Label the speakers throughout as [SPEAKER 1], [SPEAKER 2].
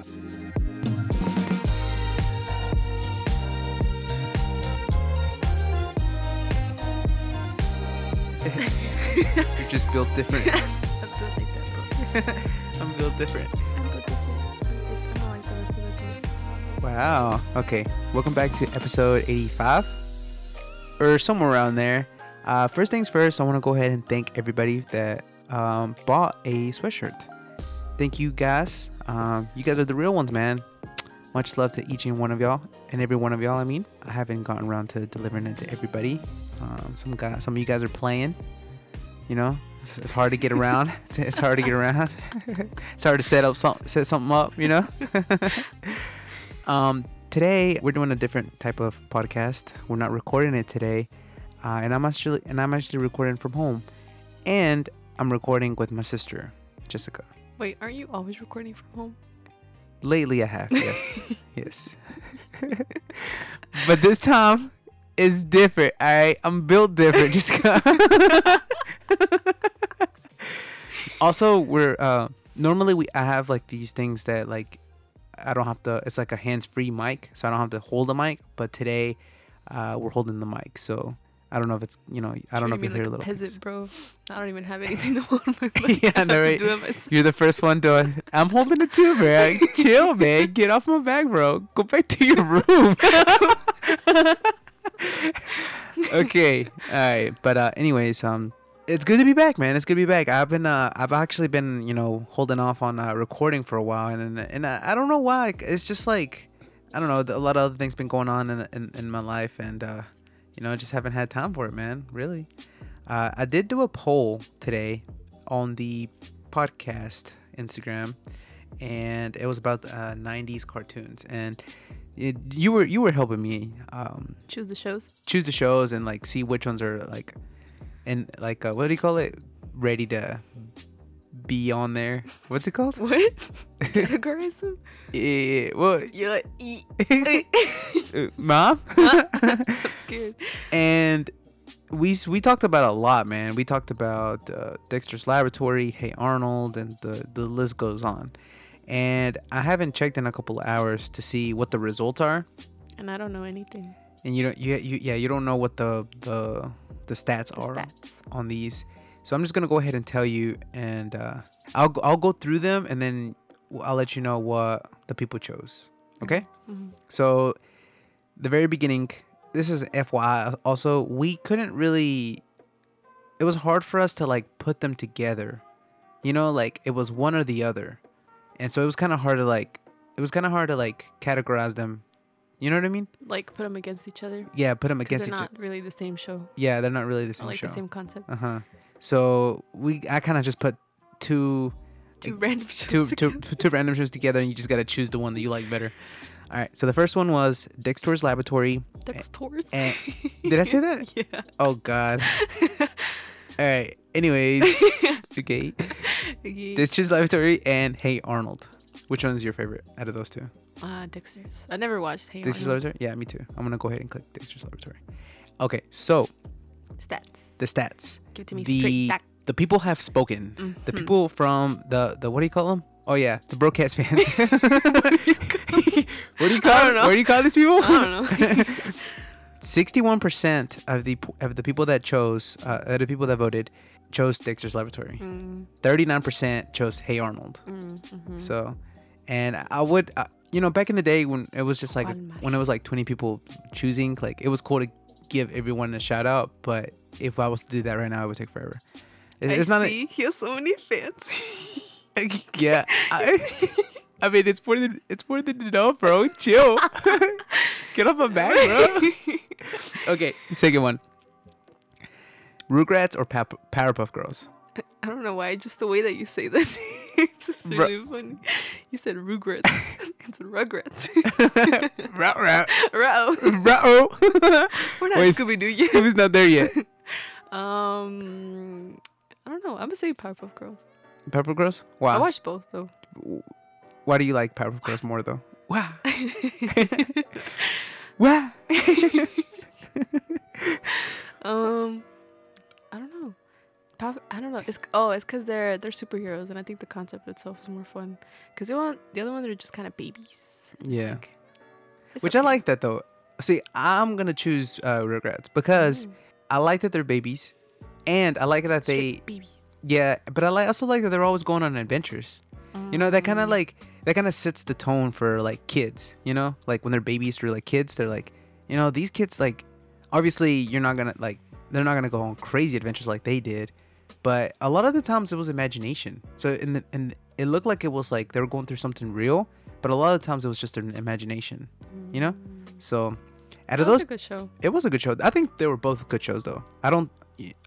[SPEAKER 1] You're just built different.
[SPEAKER 2] I'm built like that, bro.
[SPEAKER 1] I'm built different.
[SPEAKER 2] I'm built different. I'm different. I'm not like the rest of the group.
[SPEAKER 1] Wow. Okay. Welcome back to episode 85 or somewhere around there. Uh, first things first, I want to go ahead and thank everybody that um, bought a sweatshirt. Thank you guys. Um, you guys are the real ones, man. Much love to each and one of y'all, and every one of y'all. I mean, I haven't gotten around to delivering it to everybody. Um, some guys, some of you guys are playing. You know, it's, it's hard to get around. It's, it's hard to get around. it's hard to set up some, set something up. You know. um, today we're doing a different type of podcast. We're not recording it today, uh, and I'm actually and I'm actually recording from home, and I'm recording with my sister, Jessica.
[SPEAKER 2] Wait, aren't you always recording from home?
[SPEAKER 1] Lately, I have yes, yes, but this time is different. I I'm built different, Jessica. also, we're uh, normally we I have like these things that like I don't have to. It's like a hands-free mic, so I don't have to hold the mic. But today, uh, we're holding the mic, so I don't know if it's you know I don't know if you hear
[SPEAKER 2] like
[SPEAKER 1] a little.
[SPEAKER 2] peasant,
[SPEAKER 1] things.
[SPEAKER 2] bro. I don't even have anything to hold my mic.
[SPEAKER 1] Yeah, no,
[SPEAKER 2] to
[SPEAKER 1] right. You're the first one to. I'm holding it too, man. Chill, man. Get off my back, bro. Go back to your room. okay, all right. But uh, anyways, um, it's good to be back, man. It's good to be back. I've been, uh, I've actually been, you know, holding off on uh, recording for a while, and and, and I, I don't know why. It's just like, I don't know. A lot of other things been going on in in, in my life, and uh, you know, I just haven't had time for it, man. Really. Uh, I did do a poll today on the podcast Instagram, and it was about uh, '90s cartoons, and it, you were you were helping me um,
[SPEAKER 2] Choose the shows.
[SPEAKER 1] choose the shows and like see which ones are like, and like uh, what do you call it? Ready to be on there. What's it called?
[SPEAKER 2] What?
[SPEAKER 1] Eh, well,
[SPEAKER 2] You're like, eat.
[SPEAKER 1] uh, mom.
[SPEAKER 2] I'm scared.
[SPEAKER 1] and we we talked about a lot, man. We talked about uh, Dexter's Laboratory, Hey Arnold, and the the list goes on. And I haven't checked in a couple of hours to see what the results are.
[SPEAKER 2] And I don't know anything.
[SPEAKER 1] And you don't you, you yeah you don't know what the the the stats
[SPEAKER 2] The
[SPEAKER 1] are
[SPEAKER 2] stats.
[SPEAKER 1] on these. So I'm just gonna go ahead and tell you, and uh, I'll go- I'll go through them, and then I'll let you know what the people chose. Okay.
[SPEAKER 2] Mhm.
[SPEAKER 1] So, the very beginning, this is FYI. Also, we couldn't really. It was hard for us to like put them together. You know, like it was one or the other, and so it was kind of hard to like. It was kind of hard to like categorize them. You know what I mean?
[SPEAKER 2] Like put them against each other.
[SPEAKER 1] Yeah, put them against
[SPEAKER 2] they're
[SPEAKER 1] each other.
[SPEAKER 2] not really the same show.
[SPEAKER 1] Yeah, they're not really the
[SPEAKER 2] Or
[SPEAKER 1] same
[SPEAKER 2] like
[SPEAKER 1] show.
[SPEAKER 2] Like the same concept.
[SPEAKER 1] Uh huh. So we, I kind of just put two,
[SPEAKER 2] Two random shows.
[SPEAKER 1] two, two, two random shows together, and you just gotta choose the one that you like better. All right. So the first one was Dexter's Laboratory.
[SPEAKER 2] Dextors.
[SPEAKER 1] eh, did I say that?
[SPEAKER 2] yeah.
[SPEAKER 1] Oh God. All right. Anyways, okay.
[SPEAKER 2] Okay.
[SPEAKER 1] Dexter's Laboratory and Hey Arnold. Which one's your favorite out of those two?
[SPEAKER 2] Uh, Dexter's. I never watched Hey
[SPEAKER 1] Dexter's
[SPEAKER 2] Arnold.
[SPEAKER 1] Laboratory. Yeah, me too. I'm gonna go ahead and click Dexter's Laboratory. Okay. So
[SPEAKER 2] Stats.
[SPEAKER 1] The stats.
[SPEAKER 2] Give it to me
[SPEAKER 1] The
[SPEAKER 2] straight back.
[SPEAKER 1] the people have spoken. The
[SPEAKER 2] Mhm.
[SPEAKER 1] people from the the what do you call them? Oh yeah, the broadcast fans. what do you call? What do you call these people?
[SPEAKER 2] I don't know.
[SPEAKER 1] Sixty-one percent of the of the people that chose, uh, of the people that voted, chose Dexter's Laboratory.
[SPEAKER 2] Mm,
[SPEAKER 1] Thirty-nine percent chose Hey Arnold.
[SPEAKER 2] mm, mhm.
[SPEAKER 1] So, and I would, uh, you know, back in the day when it was just like when it was like twenty people choosing, like it was cool to give everyone a shout out. But if I was to do that right now, it would take forever. It- It's not. A,
[SPEAKER 2] see. he has so many fans.
[SPEAKER 1] yeah. I, I mean, it's more than it's more than enough, bro. Chill. Get off my back, bro. Okay, second one. Rugrats or Pap- Powerpuff Girls?
[SPEAKER 2] I don't know why, just the way that you say that. it's just
[SPEAKER 1] Ru-
[SPEAKER 2] really funny. You said rugrats. it's rugrats.
[SPEAKER 1] Row, row,
[SPEAKER 2] Row.
[SPEAKER 1] row.
[SPEAKER 2] We're not
[SPEAKER 1] Wait,
[SPEAKER 2] Scooby Doo yet.
[SPEAKER 1] Scooby's not there yet.
[SPEAKER 2] Um, I don't know. I'm gonna say Powerpuff Girls.
[SPEAKER 1] Powerpuff Girls? Wow.
[SPEAKER 2] I
[SPEAKER 1] Wow.
[SPEAKER 2] watched both though.
[SPEAKER 1] Why do you like Powerpuff Girls more though? Wow. wow.
[SPEAKER 2] um, I don't know. Pow- I don't know. It's oh, it's because they're they're superheroes, and I think the concept itself is more fun. Because the one, the other one, they're just kind of babies. It's
[SPEAKER 1] Yeah.
[SPEAKER 2] like- it's
[SPEAKER 1] Which I like that though. See, I'm gonna choose uh, Rugrats because
[SPEAKER 2] Mm.
[SPEAKER 1] I like that they're babies, and I like that they yeah. But I like also like that they're always going on adventures. You know that kind of
[SPEAKER 2] Mm.
[SPEAKER 1] like that kind of sets the tone for like kids. You know, like when they're babies or like kids, they're like, you know, these kids like, obviously you're not gonna like they're not gonna go on crazy adventures like they did, but a lot of the times it was imagination. So in the and it looked like it was like they were going through something real, but a lot of the times it was just an imagination. you know?
[SPEAKER 2] Mm.
[SPEAKER 1] So out
[SPEAKER 2] That
[SPEAKER 1] of
[SPEAKER 2] was
[SPEAKER 1] those
[SPEAKER 2] a good show.
[SPEAKER 1] It was a good show. I think they were both good shows, though. I don't.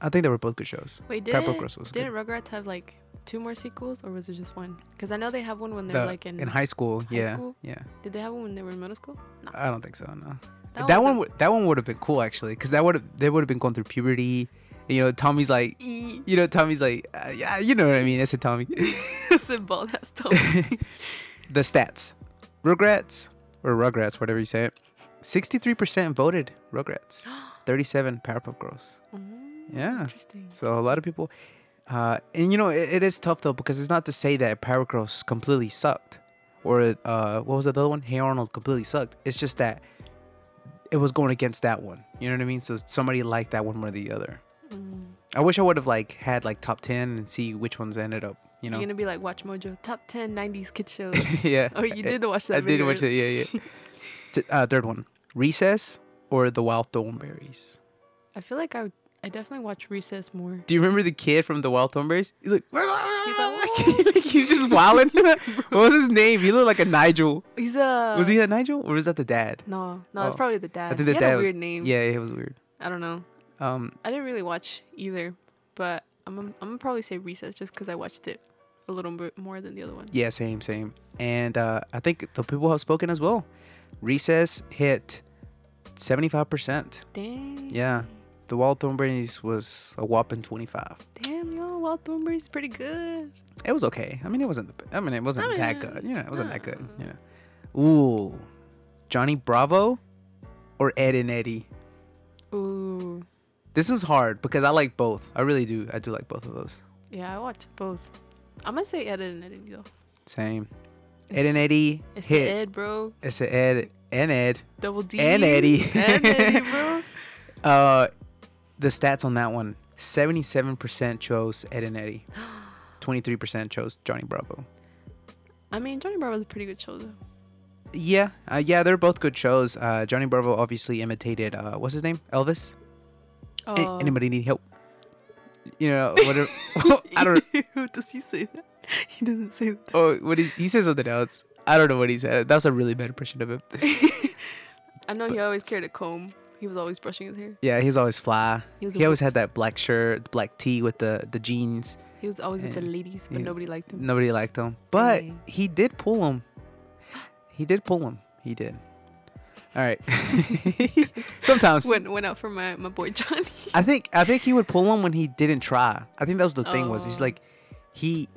[SPEAKER 1] I think they were both good shows.
[SPEAKER 2] Wait, didn't
[SPEAKER 1] Girls was
[SPEAKER 2] didn't Rugrats have like two more sequels, or was it just one? Because I know they have one when they're
[SPEAKER 1] The-
[SPEAKER 2] like in.
[SPEAKER 1] in high school,
[SPEAKER 2] high
[SPEAKER 1] yeah,
[SPEAKER 2] school?
[SPEAKER 1] yeah.
[SPEAKER 2] Did they have one when they were in middle school? No.
[SPEAKER 1] I don't think so. No.
[SPEAKER 2] That
[SPEAKER 1] That, one, would that one would have been cool actually, because that would have they would have been going through puberty. You know, Tommy's like, you know, Tommy's like, uh, yeah, you know what I mean. I said Tommy.
[SPEAKER 2] said bald ass
[SPEAKER 1] the stats, Rugrats or Rugrats, whatever you say it. Sixty-three percent voted Rugrats. Thirty-seven Powerpuff Girls. Yeah.
[SPEAKER 2] Mm, Interesting.
[SPEAKER 1] So a lot of people, uh, and you know, it, it is tough though because it's not to say that Power Girls completely sucked, or uh, what was the other one? Hey Arnold completely sucked. It's just that it was going against that one. You know what I mean? So somebody liked that one more than the other.
[SPEAKER 2] Mm.
[SPEAKER 1] I wish I would have like had like top ten and see which ones ended up. You know?
[SPEAKER 2] You're gonna be like Watch Mojo top ten '90s kid shows.
[SPEAKER 1] yeah.
[SPEAKER 2] oh, you did watch that.
[SPEAKER 1] I did
[SPEAKER 2] video,
[SPEAKER 1] watch it. Yeah, yeah. Uh, third one, Recess or the Wild Thornberrys.
[SPEAKER 2] I feel like I would, I definitely watch Recess more.
[SPEAKER 1] Do you remember the kid from the Wild Thornberrys? He's like,
[SPEAKER 2] He's like,
[SPEAKER 1] he's just wilding. what was his name? He looked like a Nigel.
[SPEAKER 2] He's a.
[SPEAKER 1] was he a Nigel or was that the dad?
[SPEAKER 2] No, no, it's
[SPEAKER 1] Oh.
[SPEAKER 2] probably the dad.
[SPEAKER 1] I think the
[SPEAKER 2] he
[SPEAKER 1] dad
[SPEAKER 2] had a
[SPEAKER 1] was-
[SPEAKER 2] weird name.
[SPEAKER 1] Yeah, it was weird.
[SPEAKER 2] I don't know.
[SPEAKER 1] Um,
[SPEAKER 2] I didn't really watch either, but I'm I'm gonna probably say Recess just because I watched it a little bit more than the other one.
[SPEAKER 1] yeah, same, same. And uh, I think the people have spoken as well. Recess hit seventy-five percent.
[SPEAKER 2] Dang.
[SPEAKER 1] Yeah. The Wild Thornberrys was a whopping twenty-five.
[SPEAKER 2] Damn, yo, Wild Thornberry's pretty good.
[SPEAKER 1] It was okay. I mean, it wasn't. The, I mean, it wasn't
[SPEAKER 2] I
[SPEAKER 1] that good. You know, it wasn't that good. You know. Ooh, Johnny Bravo or Ed and Eddie.
[SPEAKER 2] Ooh.
[SPEAKER 1] This is hard because I like both. I really do. I do like both of those.
[SPEAKER 2] Yeah, I watched both. I'm gonna say Ed and Eddie though.
[SPEAKER 1] Same. Ed and Eddie
[SPEAKER 2] It's
[SPEAKER 1] hit.
[SPEAKER 2] Ed, bro.
[SPEAKER 1] It's a Ed and Ed.
[SPEAKER 2] Double D.
[SPEAKER 1] And Eddie.
[SPEAKER 2] and Eddie, bro.
[SPEAKER 1] Uh, the stats on that one: seventy-seven percent chose Ed and Eddie. Twenty-three percent chose Johnny Bravo.
[SPEAKER 2] I mean, Johnny Bravo's a pretty good show though.
[SPEAKER 1] Yeah, uh, yeah, they're both good shows. Uh, Johnny Bravo obviously imitated uh, what's his name? Elvis. A-
[SPEAKER 2] Oh.
[SPEAKER 1] anybody need help? You know, whatever. I don't.
[SPEAKER 2] does he say? That? He doesn't say that.
[SPEAKER 1] Oh, what he he says something else. I don't know what he said. That's a really bad impression of him.
[SPEAKER 2] I know he always carried a comb. He was always brushing his hair.
[SPEAKER 1] Yeah, he's always fly.
[SPEAKER 2] He was.
[SPEAKER 1] He always had that black shirt, black tee with the the jeans.
[SPEAKER 2] He was always with the ladies, but
[SPEAKER 1] He-
[SPEAKER 2] nobody liked him.
[SPEAKER 1] Nobody liked him, but he did pull him. He did pull him. He did. All right. Sometimes
[SPEAKER 2] Went went out for my my boy Johnny.
[SPEAKER 1] I think I think he would pull him when he didn't try. I think that was the thing was he's
[SPEAKER 2] Oh.
[SPEAKER 1] like he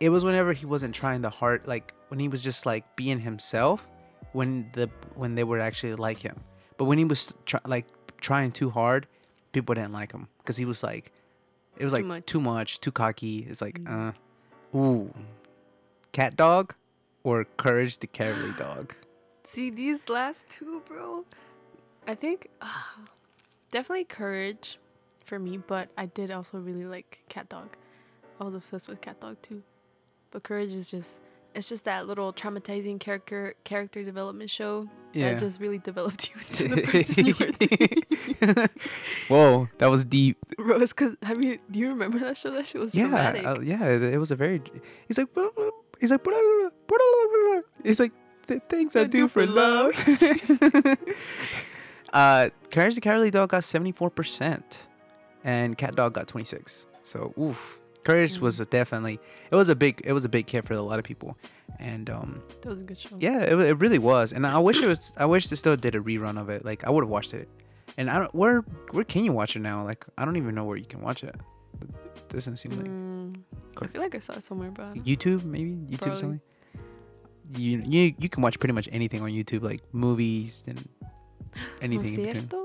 [SPEAKER 1] it was whenever he wasn't trying the hard like when he was just like being himself when the when they were actually like him. But when he was try, like trying too hard, people didn't like him because he was like it was
[SPEAKER 2] Too
[SPEAKER 1] like
[SPEAKER 2] much.
[SPEAKER 1] too much, too cocky. It's like
[SPEAKER 2] Mm.
[SPEAKER 1] uh ooh. Cat dog or courage the cowardly dog.
[SPEAKER 2] See these last two, bro. I think ah, definitely courage for me, but I did also really like Cat Dog. I was obsessed with Cat Dog too. But courage is just it's just that little traumatizing character character development show
[SPEAKER 1] Yeah.
[SPEAKER 2] that just really developed you into the person you are today.
[SPEAKER 1] Whoa, that was deep.
[SPEAKER 2] It's cause have you do you remember that show? That shit was
[SPEAKER 1] yeah,
[SPEAKER 2] dramatic.
[SPEAKER 1] uh, yeah. It was a very. He's like. He's like. He's like the things I, do, for love. uh, Courage the Cowardly Dog got seventy four percent, and Cat Dog got twenty six. So oof, Courage
[SPEAKER 2] Mm.
[SPEAKER 1] was definitely. It was a big. It was a big hit for a lot of people, and um,
[SPEAKER 2] that was a good show.
[SPEAKER 1] yeah, it, it really was. And I wish it was. I wish they still did a rerun of it. Like I would have watched it. And I don't. Where where can you watch it now? Like I don't even know where you can watch it. It doesn't seem like.
[SPEAKER 2] Mm, I feel like I saw it somewhere, but
[SPEAKER 1] YouTube maybe YouTube
[SPEAKER 2] Probably.
[SPEAKER 1] something. You you you can watch pretty much anything on YouTube like movies and
[SPEAKER 2] No
[SPEAKER 1] anything
[SPEAKER 2] cierto.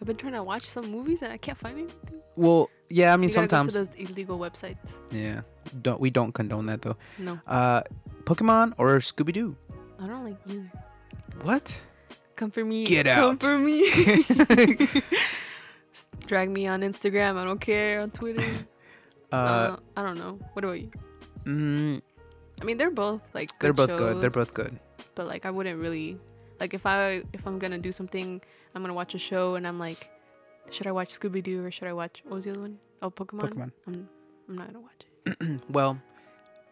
[SPEAKER 2] I've been trying to watch some movies and I can't find anything.
[SPEAKER 1] Well, Yeah, I mean
[SPEAKER 2] you
[SPEAKER 1] sometimes.
[SPEAKER 2] go to those illegal websites.
[SPEAKER 1] yeah, don't we don't condone that though.
[SPEAKER 2] No,
[SPEAKER 1] Uh, Pokemon or Scooby Doo?
[SPEAKER 2] I don't like either.
[SPEAKER 1] What?
[SPEAKER 2] Come for me.
[SPEAKER 1] Get out.
[SPEAKER 2] Come for me. Drag me on Instagram. I don't care. On Twitter.
[SPEAKER 1] Uh,
[SPEAKER 2] uh, I don't know. What about you?
[SPEAKER 1] mm,
[SPEAKER 2] I mean, they're both like good
[SPEAKER 1] they're both
[SPEAKER 2] shows,
[SPEAKER 1] good. They're both good.
[SPEAKER 2] but like I wouldn't really like if I if I'm gonna do something, I'm gonna watch a show and I'm like, should I watch Scooby Doo or should I watch what was the other one? Oh, Pokemon.
[SPEAKER 1] Pokemon.
[SPEAKER 2] I'm I'm not gonna watch it.
[SPEAKER 1] Well,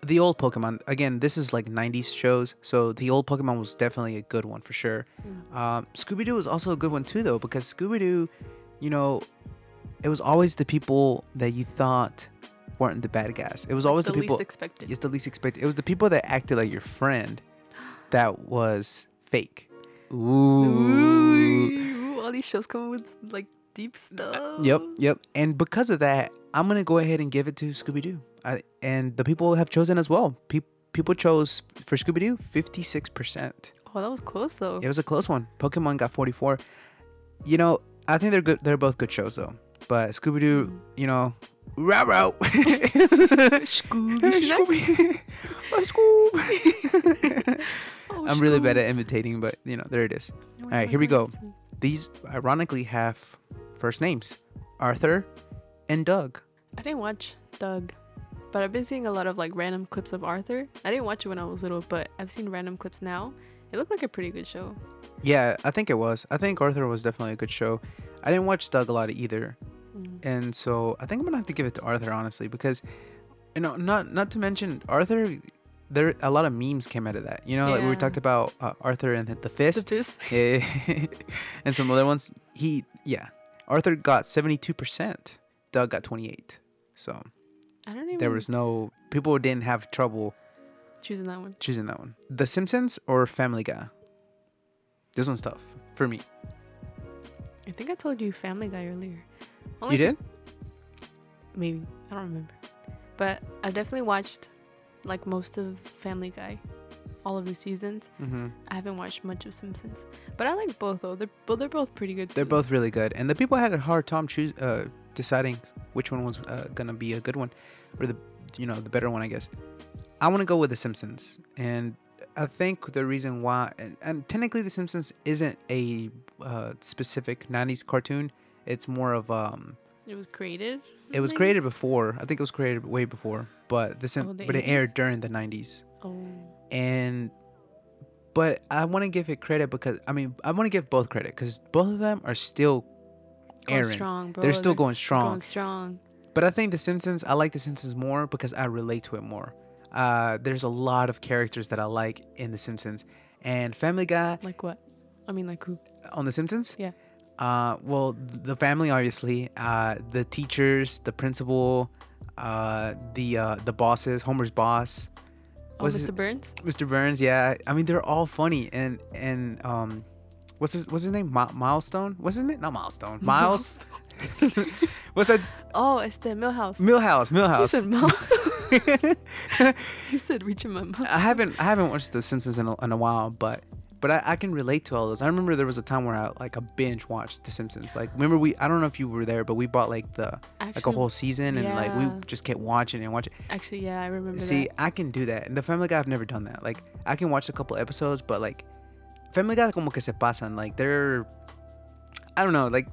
[SPEAKER 1] the old Pokemon. Again, this is like '90s shows, so the old Pokemon was definitely a good one for sure.
[SPEAKER 2] Mm.
[SPEAKER 1] Um, Scooby Doo was also a good one too, though, because Scooby Doo, you know, it was always the people that you thought weren't the bad guys. It was always
[SPEAKER 2] the
[SPEAKER 1] the, people.
[SPEAKER 2] least expected.
[SPEAKER 1] It's the least expected. It was the people that acted like your friend that was fake. Ooh.
[SPEAKER 2] Ooh, all these shows come with like deep stuff.
[SPEAKER 1] Yep, yep. And because of that, I'm gonna go ahead and give it to Scooby Doo. And the people have chosen as well. Pe- people chose for Scooby Doo 56%.
[SPEAKER 2] Oh, that was close though.
[SPEAKER 1] It was a close one. Pokemon got 44. You know, I think they're good. They're both good shows though. But Scooby Doo,
[SPEAKER 2] Mm.
[SPEAKER 1] you know, row row.
[SPEAKER 2] Scooby.
[SPEAKER 1] Scooby. Oh, Scoob.
[SPEAKER 2] Oh,
[SPEAKER 1] I'm really bad at imitating, but you know, there it is. All right,
[SPEAKER 2] my
[SPEAKER 1] here we go. These ironically have first names Arthur and Doug.
[SPEAKER 2] I didn't watch Doug, but I've been seeing a lot of like random clips of Arthur. I didn't watch it when I was little, but I've seen random clips now. It looked like a pretty good show.
[SPEAKER 1] Yeah, I think it was. I think Arthur was definitely a good show. I didn't watch Doug a lot either,
[SPEAKER 2] Mm.
[SPEAKER 1] and so I think I'm gonna have to give it to Arthur honestly because, you know, not not to mention Arthur. There a lot of memes came out of that. You know, like we talked about uh, Arthur and the
[SPEAKER 2] The
[SPEAKER 1] fist,
[SPEAKER 2] fist.
[SPEAKER 1] yeah, and some other ones. He yeah, Arthur got 72 percent. Doug got 28. So
[SPEAKER 2] I don't even
[SPEAKER 1] there was no people didn't have trouble
[SPEAKER 2] choosing that one.
[SPEAKER 1] choosing that one. The Simpsons or Family Guy. This one's tough for me.
[SPEAKER 2] I think I told you Family Guy earlier.
[SPEAKER 1] You did?
[SPEAKER 2] Maybe I don't remember, but I definitely watched like most of Family Guy, all of the seasons.
[SPEAKER 1] Mm-hmm.
[SPEAKER 2] I haven't watched much of Simpsons, but I like both though. They're but they're both pretty good.
[SPEAKER 1] They're
[SPEAKER 2] too.
[SPEAKER 1] both really good, and the people had a hard time choose uh, deciding which one was uh, gonna be a good one, or the you know the better one, I guess. I want to go with The Simpsons, and I think the reason why, and, and technically, The Simpsons isn't a uh, specific '90s cartoon. It's more of um,
[SPEAKER 2] It was created.
[SPEAKER 1] it was
[SPEAKER 2] the
[SPEAKER 1] created before. I think it was created way before, but the Sim-
[SPEAKER 2] Oh, the
[SPEAKER 1] but it aired during the '90s.
[SPEAKER 2] Oh,
[SPEAKER 1] and but I want to give it credit because I mean I want to give both credit because both of them are still
[SPEAKER 2] going
[SPEAKER 1] airing.
[SPEAKER 2] strong, bro.
[SPEAKER 1] They're still going strong.
[SPEAKER 2] Going strong.
[SPEAKER 1] But I think The Simpsons I like The Simpsons more because I relate to it more. Uh, there's a lot of characters that I like in The Simpsons, and Family Guy
[SPEAKER 2] Like what? I mean, like who?
[SPEAKER 1] on The Simpsons.
[SPEAKER 2] Yeah.
[SPEAKER 1] Uh, well, the family obviously, uh, the teachers, the principal, uh, the uh, the bosses, Homer's boss,
[SPEAKER 2] Oh,
[SPEAKER 1] Was
[SPEAKER 2] Mr. Burns.
[SPEAKER 1] Mr. Burns, yeah. I mean, they're all funny, and and um, what's his what's his name? Mi- Milestone? What's his name? Not Milestone. Miles. what's that?
[SPEAKER 2] Oh, it's the Milhouse.
[SPEAKER 1] Milhouse.
[SPEAKER 2] Milhouse.
[SPEAKER 1] He
[SPEAKER 2] said mouse. he said reaching my mouth.
[SPEAKER 1] I haven't I haven't watched The Simpsons in a, in a while, but but I, I can relate to all those. I remember there was a time where I like a binge watched The Simpsons. Like remember we I don't know if you were there, but we bought like the like a whole season and like we just kept watching and watching.
[SPEAKER 2] actually, yeah, I remember
[SPEAKER 1] See,
[SPEAKER 2] that.
[SPEAKER 1] I can do that. And the Family Guy, I've never done that. Like, I can watch a couple episodes, but like, Family Guy, como que se pasan. Like, they're, I don't know. Like,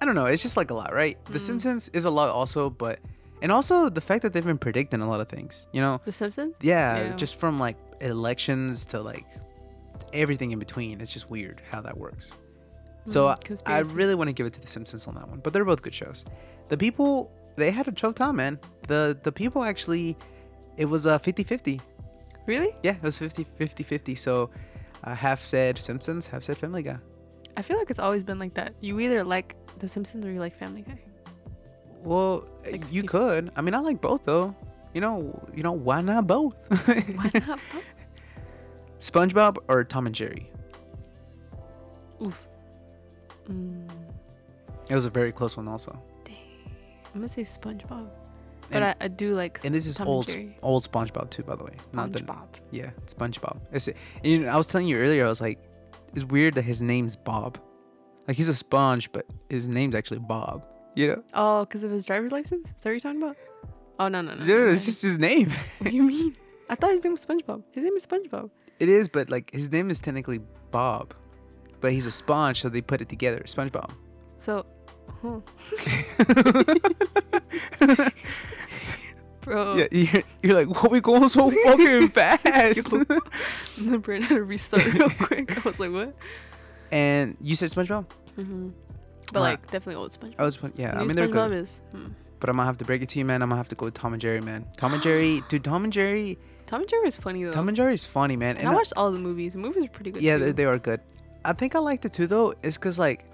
[SPEAKER 1] I don't know. It's just like a lot, right? The
[SPEAKER 2] Mm.
[SPEAKER 1] Simpsons is a lot also, but, and also the fact that they've been predicting a lot of things, you know?
[SPEAKER 2] The Simpsons.
[SPEAKER 1] Yeah,
[SPEAKER 2] Yeah.
[SPEAKER 1] just from like elections to like everything in between. It's just weird how that works. So
[SPEAKER 2] Mm,
[SPEAKER 1] I
[SPEAKER 2] conspiracy.
[SPEAKER 1] really want to give it to The Simpsons on that one, but they're both good shows. The people they had a tough time, man. The the people actually, it was a 50-50.
[SPEAKER 2] really.
[SPEAKER 1] Yeah, it was 50 50 50. So uh, half said Simpsons, half said Family Guy.
[SPEAKER 2] I feel like it's always been like that. You either like The Simpsons or you like Family Guy.
[SPEAKER 1] Well,
[SPEAKER 2] Like
[SPEAKER 1] you could. I mean, I like both though. You know, you know, why not both?
[SPEAKER 2] Why not? both?
[SPEAKER 1] SpongeBob or Tom and Jerry?
[SPEAKER 2] Oof. Mm,
[SPEAKER 1] It was a very close one also.
[SPEAKER 2] dang. I'm gonna say SpongeBob, but
[SPEAKER 1] And,
[SPEAKER 2] I, I do like
[SPEAKER 1] and this is
[SPEAKER 2] Tom
[SPEAKER 1] old
[SPEAKER 2] and
[SPEAKER 1] old SpongeBob too, by the way. Not the
[SPEAKER 2] SpongeBob.
[SPEAKER 1] yeah, SpongeBob. It's, you know, I was telling you earlier. I was like, it's weird that his name's Bob. Like he's a sponge, but his name's actually Bob. You know?
[SPEAKER 2] Oh, because of his driver's license? Is that what you're talking about? Oh no no no.
[SPEAKER 1] No, no, it's
[SPEAKER 2] mind.
[SPEAKER 1] just his name.
[SPEAKER 2] What do you mean? I thought his name was SpongeBob. His name is SpongeBob.
[SPEAKER 1] It is, but like his name is technically Bob, but he's a sponge, so they put it together, SpongeBob.
[SPEAKER 2] So, huh. bro.
[SPEAKER 1] Yeah, you're, you're like, what we going so fucking fast?
[SPEAKER 2] The brain had to restart real quick. I was like, what?
[SPEAKER 1] and you said SpongeBob?
[SPEAKER 2] Mm-hmm. But
[SPEAKER 1] Huh.
[SPEAKER 2] like, definitely old SpongeBob.
[SPEAKER 1] Oh, Spon- yeah. I mean, they're
[SPEAKER 2] SpongeBob
[SPEAKER 1] good.
[SPEAKER 2] is hmm.
[SPEAKER 1] But I'm gonna have to break it to you, man. I'm gonna have to go with Tom and Jerry, man. Tom and Jerry, dude. Tom and Jerry.
[SPEAKER 2] Tom and Jerry is funny though.
[SPEAKER 1] Tom and Jerry is funny, man.
[SPEAKER 2] and I watched all the movies. The movies are pretty good.
[SPEAKER 1] yeah,
[SPEAKER 2] too.
[SPEAKER 1] they, they are good. I think I liked it too, though. Is because like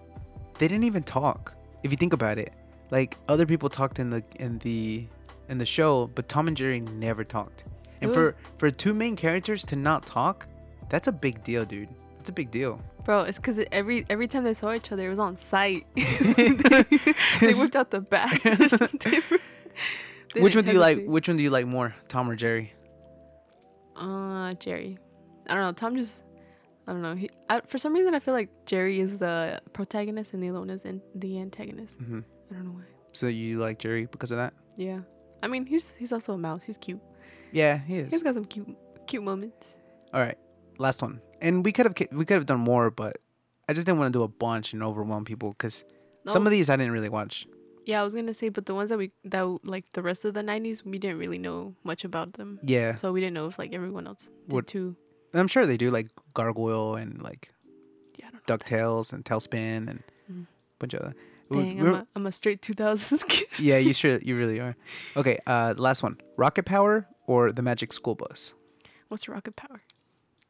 [SPEAKER 1] they didn't even talk. If you think about it, like other people talked in the in the in the show, but Tom and Jerry never talked. And
[SPEAKER 2] It
[SPEAKER 1] for for two main characters to not talk, that's a big deal, dude. That's a big deal.
[SPEAKER 2] Bro, it's because every every time they saw each other, it was on sight. they, they whipped out the bats or something. They
[SPEAKER 1] which one do you like? Which one do you like more, Tom or Jerry?
[SPEAKER 2] Uh, Jerry. I don't know. Tom just. I don't know. He, I, for some reason, I feel like Jerry is the protagonist and the other one is in, the antagonist.
[SPEAKER 1] hmm
[SPEAKER 2] I don't know why.
[SPEAKER 1] So you like Jerry because of that?
[SPEAKER 2] Yeah. I mean, he's he's also a mouse. He's cute.
[SPEAKER 1] Yeah, he is.
[SPEAKER 2] He's got some cute cute moments.
[SPEAKER 1] All right, last one. And we could have we could have done more, but I just didn't want to do a bunch and overwhelm people because some of these I didn't really watch.
[SPEAKER 2] Yeah, I was gonna say, but the ones that we that like the rest of the '90s, we didn't really know much about them,
[SPEAKER 1] Yeah,
[SPEAKER 2] so we didn't know if like everyone else did
[SPEAKER 1] What-
[SPEAKER 2] too.
[SPEAKER 1] I'm sure they do like Gargoyle and like
[SPEAKER 2] Yeah, I don't know.
[SPEAKER 1] Ducktales and TaleSpin and
[SPEAKER 2] Mm.
[SPEAKER 1] bunch of. we-
[SPEAKER 2] Dang, I'm a, I'm a straight 2000s kid.
[SPEAKER 1] yeah, you sure you really are. Okay, uh, last one: Rocket Power or the Magic School Bus.
[SPEAKER 2] What's rocket power?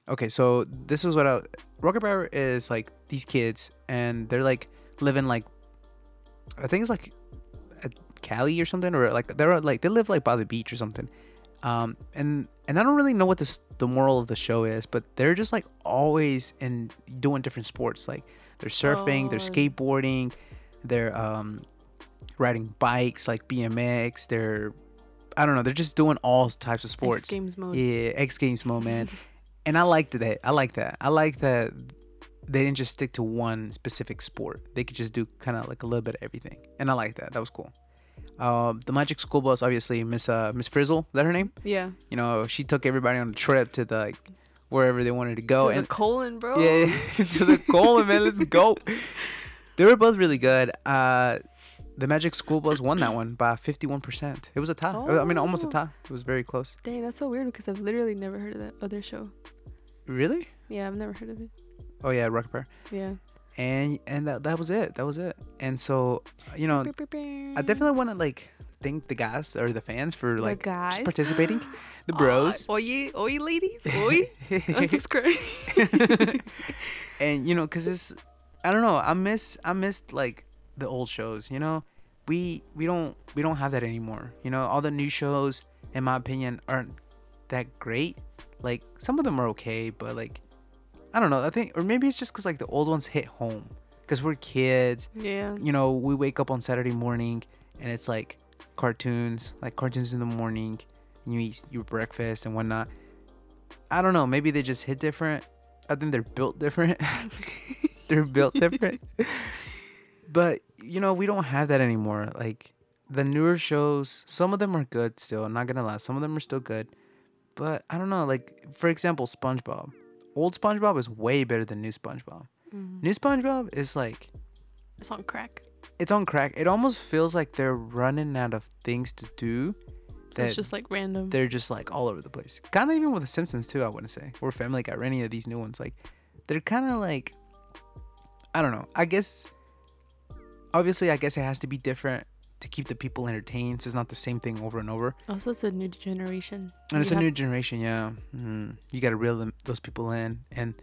[SPEAKER 1] Okay, so this is what I Rocket Power is like these kids and they're like living like I think it's like Cali or something or like they're like they live like by the beach or something. Um and and I don't really know what this the moral of the show is, but they're just like always in doing different sports like they're surfing, they're
[SPEAKER 2] Oh.
[SPEAKER 1] skateboarding, they're um riding bikes like BMX, they're I don't know, they're just doing all types of sports.
[SPEAKER 2] X Games mode.
[SPEAKER 1] Yeah, X Games moment. and I liked that. I like that. I like that they didn't just stick to one specific sport. They could just do kind of like a little bit of everything. And I like that. That was cool. Um, the Magic School Bus, obviously, Miss uh, Miss Frizzle, is that her name?
[SPEAKER 2] Yeah.
[SPEAKER 1] You know, she took everybody on a trip to the like wherever they wanted to go.
[SPEAKER 2] to
[SPEAKER 1] and
[SPEAKER 2] the colon, bro.
[SPEAKER 1] yeah, to the colon, man. Let's go. They were both really good. Uh, the Magic School Bus won that one by 51%. It was a tie. Oh. I mean, almost a
[SPEAKER 2] Oh.
[SPEAKER 1] tie. It was very close.
[SPEAKER 2] Dang, that's so weird because I've literally never heard of that other show.
[SPEAKER 1] Really?
[SPEAKER 2] Yeah, I've never heard of it.
[SPEAKER 1] Oh yeah, Rocket Power.
[SPEAKER 2] Yeah.
[SPEAKER 1] And and that, that was it that was it. And so you know i definitely want to like thank the guys or the fans for like just participating. The bros.
[SPEAKER 2] Uh, oye, oye, ladies, oye, unsubscribe.
[SPEAKER 1] and you know because it's i don't know i miss i missed like the old shows you know? We we don't we don't have that anymore you know? All the new shows in my opinion aren't that great. Like some of them are okay but like i don't know i think or maybe it's just because like the old ones hit home because we're kids
[SPEAKER 2] yeah.
[SPEAKER 1] you know, we wake up on Saturday morning and it's like cartoons, like cartoons in the morning. And you eat your breakfast and whatnot. I don't know. Maybe they just hit different. I think they're built different. they're built different. but you know, we don't have that anymore. Like the newer shows, some of them are good still. I'm not gonna lie, some of them are still good. But I don't know. Like for example, SpongeBob. Old SpongeBob is way better than new SpongeBob.
[SPEAKER 2] Mm.
[SPEAKER 1] New SpongeBob is like
[SPEAKER 2] It's on crack.
[SPEAKER 1] it's on crack. It almost feels like they're running out of things to do. That
[SPEAKER 2] It's just like random.
[SPEAKER 1] they're just like all over the place. Kind of even with the Simpsons too. I want to say or Family Guy or any of these new ones. Like they're kind of like I don't know. I guess obviously I guess it has to be different to keep the people entertained. So it's not the same thing over and over.
[SPEAKER 2] Also, it's a new generation.
[SPEAKER 1] And it's
[SPEAKER 2] You
[SPEAKER 1] a
[SPEAKER 2] have-
[SPEAKER 1] new generation. Yeah, mm. you got to reel them, those people in and.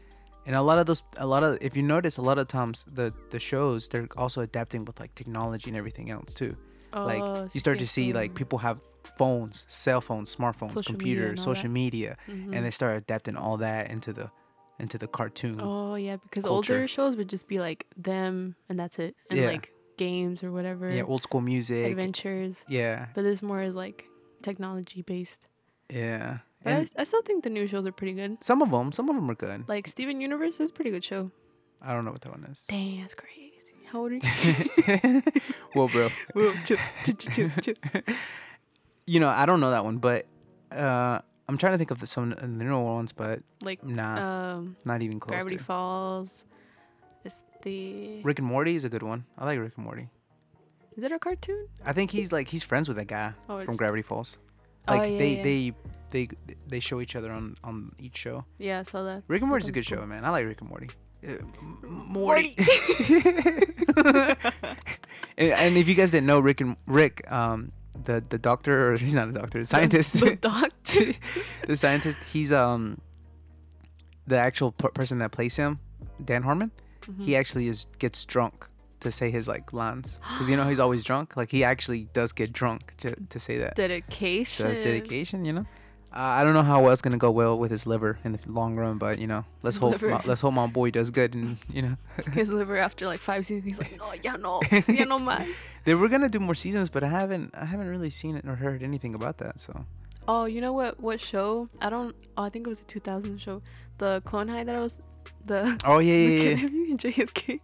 [SPEAKER 1] And a lot of those, a lot of, if you notice, a lot of times the the shows they're also adapting with like technology and everything else too.
[SPEAKER 2] Oh, like
[SPEAKER 1] you start to see like people have phones cell phones smartphones
[SPEAKER 2] Social
[SPEAKER 1] computers
[SPEAKER 2] all
[SPEAKER 1] social
[SPEAKER 2] that.
[SPEAKER 1] media
[SPEAKER 2] Mhm.
[SPEAKER 1] and they start adapting all that into the into the cartoon
[SPEAKER 2] Oh yeah, because
[SPEAKER 1] culture.
[SPEAKER 2] older shows would just be like them and that's it, and
[SPEAKER 1] Yeah.
[SPEAKER 2] like games or whatever.
[SPEAKER 1] yeah old school music
[SPEAKER 2] adventures.
[SPEAKER 1] yeah
[SPEAKER 2] But this more is like technology based.
[SPEAKER 1] yeah
[SPEAKER 2] I, I still think the new shows are pretty good.
[SPEAKER 1] some of them some of them are good
[SPEAKER 2] Like Steven Universe is a pretty good show.
[SPEAKER 1] i don't know what that one is
[SPEAKER 2] Dang, that's crazy. How old are you?
[SPEAKER 1] well, bro,
[SPEAKER 2] Whoa, chill, chill, chill,
[SPEAKER 1] you know I don't know that one, but uh, I'm trying to think of the, some of the newer ones, but
[SPEAKER 2] Like
[SPEAKER 1] nah,
[SPEAKER 2] um,
[SPEAKER 1] not even close.
[SPEAKER 2] Gravity. Falls. The.
[SPEAKER 1] Rick and Morty is a good one. I like Rick and Morty.
[SPEAKER 2] Is it a cartoon?
[SPEAKER 1] I think he's like he's friends with that guy
[SPEAKER 2] Oh,
[SPEAKER 1] from Gravity Falls.
[SPEAKER 2] Oh,
[SPEAKER 1] Like
[SPEAKER 2] yeah,
[SPEAKER 1] they
[SPEAKER 2] yeah.
[SPEAKER 1] they they they show each other on on each show.
[SPEAKER 2] yeah, I saw that.
[SPEAKER 1] Rick and Morty's a good
[SPEAKER 2] cool.
[SPEAKER 1] show, man. I like Rick and Morty. Uh, Morty. and, and if you guys didn't know, Rick and Rick, um, the the doctor or he's not a doctor, the scientist,
[SPEAKER 2] The doctor.
[SPEAKER 1] the scientist, he's um the actual per- person that plays him, Dan Harmon.
[SPEAKER 2] Mm-hmm.
[SPEAKER 1] He actually is gets drunk to say his like lines because you know he's always drunk. Like he actually does get drunk to to say that.
[SPEAKER 2] dedication.
[SPEAKER 1] So that's dedication, you know. Uh, I don't know how well it's gonna go well with his liver in the long run, but you know, let's
[SPEAKER 2] His
[SPEAKER 1] hope my, let's hope my boy does good, and you know,
[SPEAKER 2] His liver after like five seasons, he's like, no, ya no, ya no más.
[SPEAKER 1] they were gonna do more seasons, but I haven't I haven't really seen it or heard anything about that. So
[SPEAKER 2] Oh, you know what? What show? I don't. Oh, I think it was a 2000 show. The Clone High that I was. The.
[SPEAKER 1] oh yeah yeah yeah,
[SPEAKER 2] and JFK.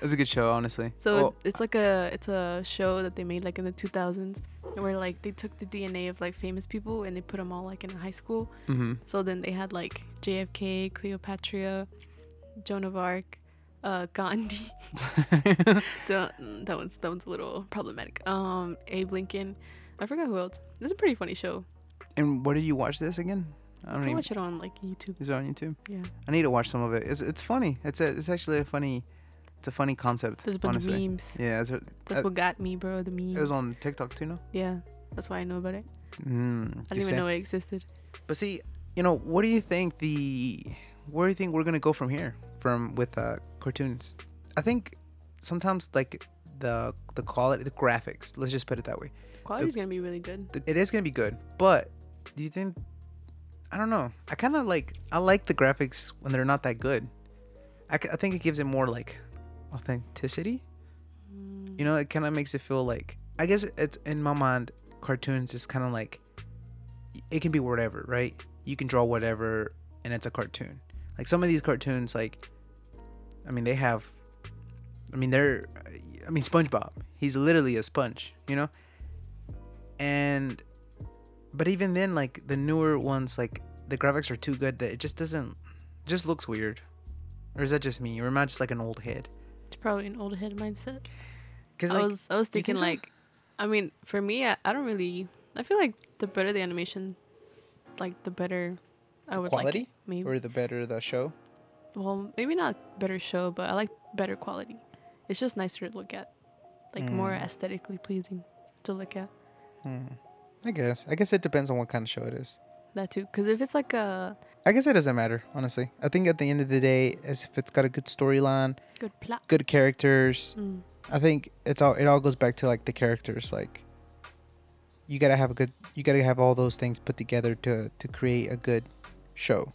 [SPEAKER 1] that's a good show, honestly.
[SPEAKER 2] So
[SPEAKER 1] Oh,
[SPEAKER 2] it's, it's like a it's a show that they made like in the 2000s where like they took the DNA of like famous people and they put them all like in a high school.
[SPEAKER 1] hmm
[SPEAKER 2] So then they had like JFK, Cleopatra, Joan of Arc, uh, Gandhi. That one's that one's a little problematic. Um, Abe Lincoln. I forgot who else. This is a pretty funny show.
[SPEAKER 1] and where did you watch this again? I don't even.
[SPEAKER 2] watch it on like YouTube.
[SPEAKER 1] Is it on YouTube?
[SPEAKER 2] Yeah,
[SPEAKER 1] I need to watch some of it. It's it's funny. It's a it's actually a funny, it's a funny concept.
[SPEAKER 2] there's a bunch
[SPEAKER 1] honestly.
[SPEAKER 2] of memes.
[SPEAKER 1] Yeah, it's a,
[SPEAKER 2] That's
[SPEAKER 1] uh,
[SPEAKER 2] what got me, bro. The memes.
[SPEAKER 1] it was on TikTok too, no?
[SPEAKER 2] Yeah, that's why I know about it.
[SPEAKER 1] Mm,
[SPEAKER 2] I didn't even know it existed.
[SPEAKER 1] But see, you know, what do you think the where do you think we're gonna go from here? From with uh cartoons? I think sometimes like the the quality the graphics, let's just put it that way.
[SPEAKER 2] Quality's gonna be really good.
[SPEAKER 1] the- It is gonna be good. But do you think I don't know. I kind of like I like the graphics when they're not that good. I, I think it gives it more like authenticity. You know, it kind of makes it feel like I guess it's in my mind cartoons is kind of like it can be whatever, right? You can draw whatever and it's a cartoon. Like some of these cartoons like I mean they have I mean they're I mean SpongeBob, he's literally a sponge, you know? And but even then like the newer ones like the graphics are too good that it just doesn't just looks weird. Or is that just me? Or am I just like an old head?
[SPEAKER 2] It's probably an old head mindset.
[SPEAKER 1] Cuz
[SPEAKER 2] I was I was
[SPEAKER 1] think
[SPEAKER 2] thinking
[SPEAKER 1] so?
[SPEAKER 2] like, I mean, for me, I, I don't really. I feel like the better the animation, like the better I would like
[SPEAKER 1] quality?
[SPEAKER 2] it. Maybe.
[SPEAKER 1] or the better the show.
[SPEAKER 2] well, maybe not better show, but I like better quality. It's just nicer to look at, like more
[SPEAKER 1] Mm.
[SPEAKER 2] aesthetically pleasing to look at.
[SPEAKER 1] Hmm. I guess. I guess it depends on what kind of show it is.
[SPEAKER 2] That too, because if it's like a
[SPEAKER 1] I guess it doesn't matter, honestly. I think at the end of the day, as if it's got a good storyline,
[SPEAKER 2] good plot.
[SPEAKER 1] good characters,
[SPEAKER 2] Mm.
[SPEAKER 1] I think it's all it all goes back to like the characters. Like you gotta have a good you gotta have all those things put together to to create a good show.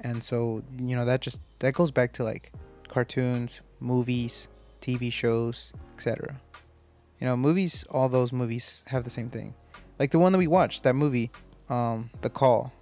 [SPEAKER 1] And so, you know, that just that goes back to like cartoons, movies, TV shows, etc. You know, movies, all those movies have the same thing. Like the one that we watched, that movie, um, The Call.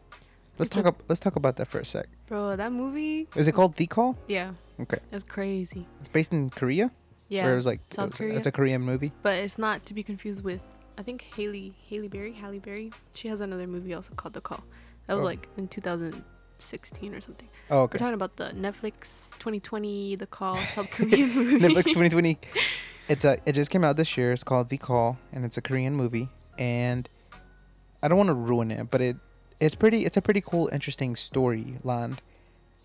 [SPEAKER 1] Let's
[SPEAKER 2] It's
[SPEAKER 1] talk
[SPEAKER 2] a-
[SPEAKER 1] let's talk about that for a sec.
[SPEAKER 2] Bro, that movie.
[SPEAKER 1] Is it called The Call?
[SPEAKER 2] Yeah.
[SPEAKER 1] Okay.
[SPEAKER 2] It's crazy.
[SPEAKER 1] It's based in Korea?
[SPEAKER 2] Yeah.
[SPEAKER 1] Or it was like
[SPEAKER 2] South
[SPEAKER 1] it was-
[SPEAKER 2] Korea.
[SPEAKER 1] it's a Korean movie?
[SPEAKER 2] But it's not to be confused with, I think Haley Haley Berry Halle Berry. She has another movie also called The Call. That was
[SPEAKER 1] Oh.
[SPEAKER 2] like in 2016 or something.
[SPEAKER 1] Oh,
[SPEAKER 2] We're talking about the Netflix 2020 The Call South Korean movie.
[SPEAKER 1] Netflix 2020. It's a. It just came out this year. It's called The Call, and it's a Korean movie. And I don't want to ruin it, but it it's pretty. It's a pretty cool, interesting storyline.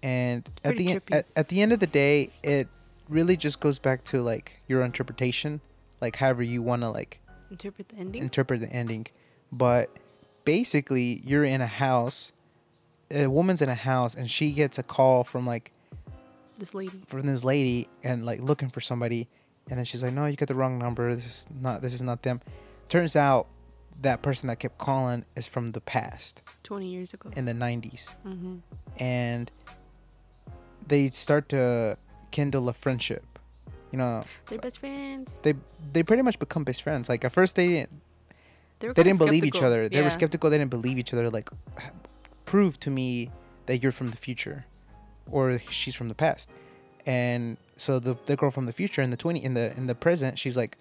[SPEAKER 1] And at the end, at, at the end of the day, it really just goes back to like your interpretation, like however you want to like
[SPEAKER 2] Interpret the ending.
[SPEAKER 1] interpret the ending. But basically, you're in a house. A woman's in a house, and she gets a call from like
[SPEAKER 2] this lady.
[SPEAKER 1] from this lady and like looking for somebody and then she's like no you got the wrong number this is not this is not them turns out that person that kept calling is from the past.
[SPEAKER 2] 20 years ago.
[SPEAKER 1] in the 90s
[SPEAKER 2] Mm-hmm.
[SPEAKER 1] and they start to kindle a friendship you know.
[SPEAKER 2] They're best friends.
[SPEAKER 1] they they pretty much become best friends. Like at first they didn't
[SPEAKER 2] They,
[SPEAKER 1] they didn't believe each other. They were skeptical. They didn't believe each other. Like prove to me that you're from the future or she's from the past. And so the the girl from the future in the twenty in the in the present, she's like,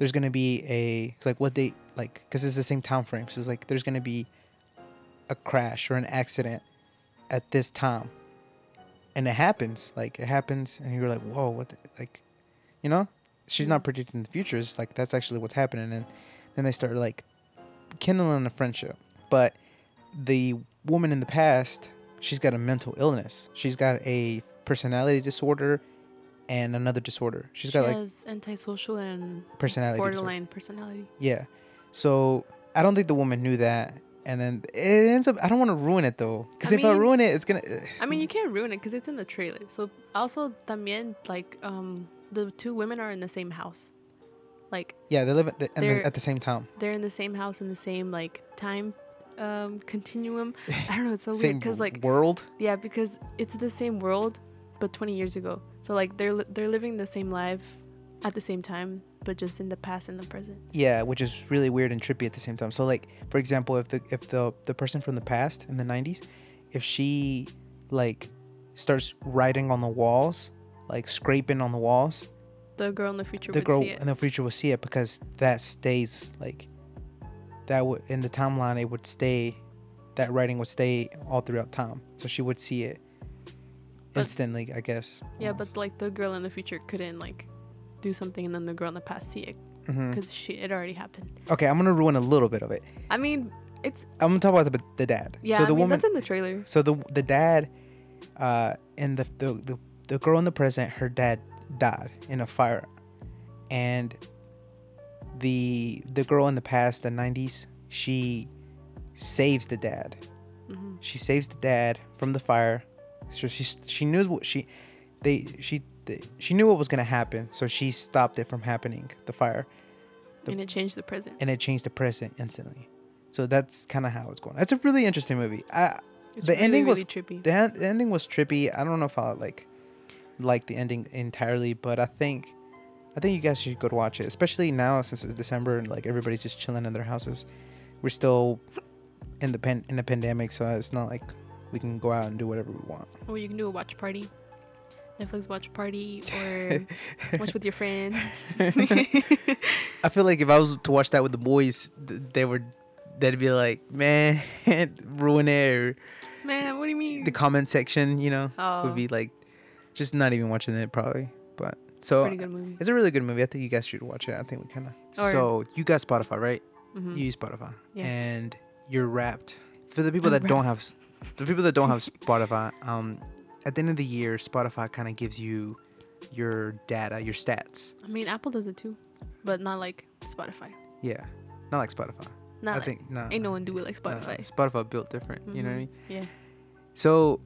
[SPEAKER 1] there's gonna be a it's like what they like because it's the same time frame. So it's like there's gonna be a crash or an accident at this time, and it happens. Like it happens, and you're like, whoa, what? The, like, you know, she's not predicting the future. It's like that's actually what's happening, and then they start like kindling a friendship. But the woman in the past, she's got a mental illness. She's got a personality disorder and another disorder. She's
[SPEAKER 2] she
[SPEAKER 1] got like
[SPEAKER 2] has antisocial and
[SPEAKER 1] personality disorder.
[SPEAKER 2] borderline personality.
[SPEAKER 1] Yeah. So I don't think the woman knew that. And then it ends up. I don't want to ruin it though, because if I ruin it, it's gonna.
[SPEAKER 2] I mean, you can't ruin it because it's in the trailer. So also también like um the two women are in the same house, like
[SPEAKER 1] Yeah, they live at the, the, at the same time.
[SPEAKER 2] they're in the same house in the same like time um continuum. I don't know. It's so weird because like
[SPEAKER 1] world.
[SPEAKER 2] yeah, because it's the same world, but 20 years ago. So like they're li- they're living the same life at the same time, but just in the past and the present.
[SPEAKER 1] Yeah, which is really weird and trippy at the same time. So like, for example, if the if the the person from the past in the '90s, if she like starts writing on the walls, like scraping on the walls,
[SPEAKER 2] The girl in the future
[SPEAKER 1] the
[SPEAKER 2] would
[SPEAKER 1] girl
[SPEAKER 2] see it.
[SPEAKER 1] in the future will see it because that stays like that would in the timeline it would stay that writing would stay all throughout time so she would see it
[SPEAKER 2] But-
[SPEAKER 1] instantly i guess.
[SPEAKER 2] Yeah, but like the girl in the future couldn't like do something, and then the girl in the past see it because she it already happened.
[SPEAKER 1] okay i'm gonna ruin a little bit of it.
[SPEAKER 2] I mean, it's
[SPEAKER 1] i'm gonna talk about the, the dad.
[SPEAKER 2] Yeah.
[SPEAKER 1] so
[SPEAKER 2] I
[SPEAKER 1] the
[SPEAKER 2] mean,
[SPEAKER 1] woman
[SPEAKER 2] that's in the trailer.
[SPEAKER 1] so the the dad uh and the, the the the girl in the present her dad died in a fire. And the the girl in the past the 90s she saves the dad.
[SPEAKER 2] Hmm
[SPEAKER 1] she saves the dad from the fire so she she knew what she they she they, she knew what was gonna happen so she stopped it from happening the fire. The-
[SPEAKER 2] and it changed the present.
[SPEAKER 1] and it changed the present instantly. So that's kind of how it's going. It's a really interesting movie. I
[SPEAKER 2] It's
[SPEAKER 1] the
[SPEAKER 2] really,
[SPEAKER 1] ending
[SPEAKER 2] really
[SPEAKER 1] was-
[SPEAKER 2] trippy.
[SPEAKER 1] the, the ending was trippy. I don't know if i like like the ending entirely but i think i think you guys should go to watch it especially now since it's december and like everybody's just chilling in their houses. We're still in the pen in the pandemic so it's not like we can go out and do whatever we want
[SPEAKER 2] Or you can do a watch party, Netflix watch party, or watch with your friends.
[SPEAKER 1] I feel like if I was to watch that with the boys, they would, they'd be like, man, ruin it.
[SPEAKER 2] Man, what do you mean?
[SPEAKER 1] the comment section, you know,
[SPEAKER 2] oh,
[SPEAKER 1] would be like, just not even watching it probably. But so
[SPEAKER 2] pretty good movie.
[SPEAKER 1] it's a really good movie. I think you guys should watch it. I think we kind of. So you got Spotify, right?
[SPEAKER 2] Mhm.
[SPEAKER 1] You use Spotify,
[SPEAKER 2] Yeah.
[SPEAKER 1] and you're wrapped. For the people
[SPEAKER 2] I'm
[SPEAKER 1] that don't have, s- the people that don't have Spotify, um, at the end of the year, Spotify kind of gives you your data, your stats.
[SPEAKER 2] I mean, Apple does it too, but not like Spotify.
[SPEAKER 1] Yeah, not like Spotify.
[SPEAKER 2] Not
[SPEAKER 1] I
[SPEAKER 2] like,
[SPEAKER 1] think no.
[SPEAKER 2] ain't no one do it like Spotify.
[SPEAKER 1] Spotify built different. You know what I
[SPEAKER 2] Mhm.
[SPEAKER 1] mean?
[SPEAKER 2] Yeah.
[SPEAKER 1] So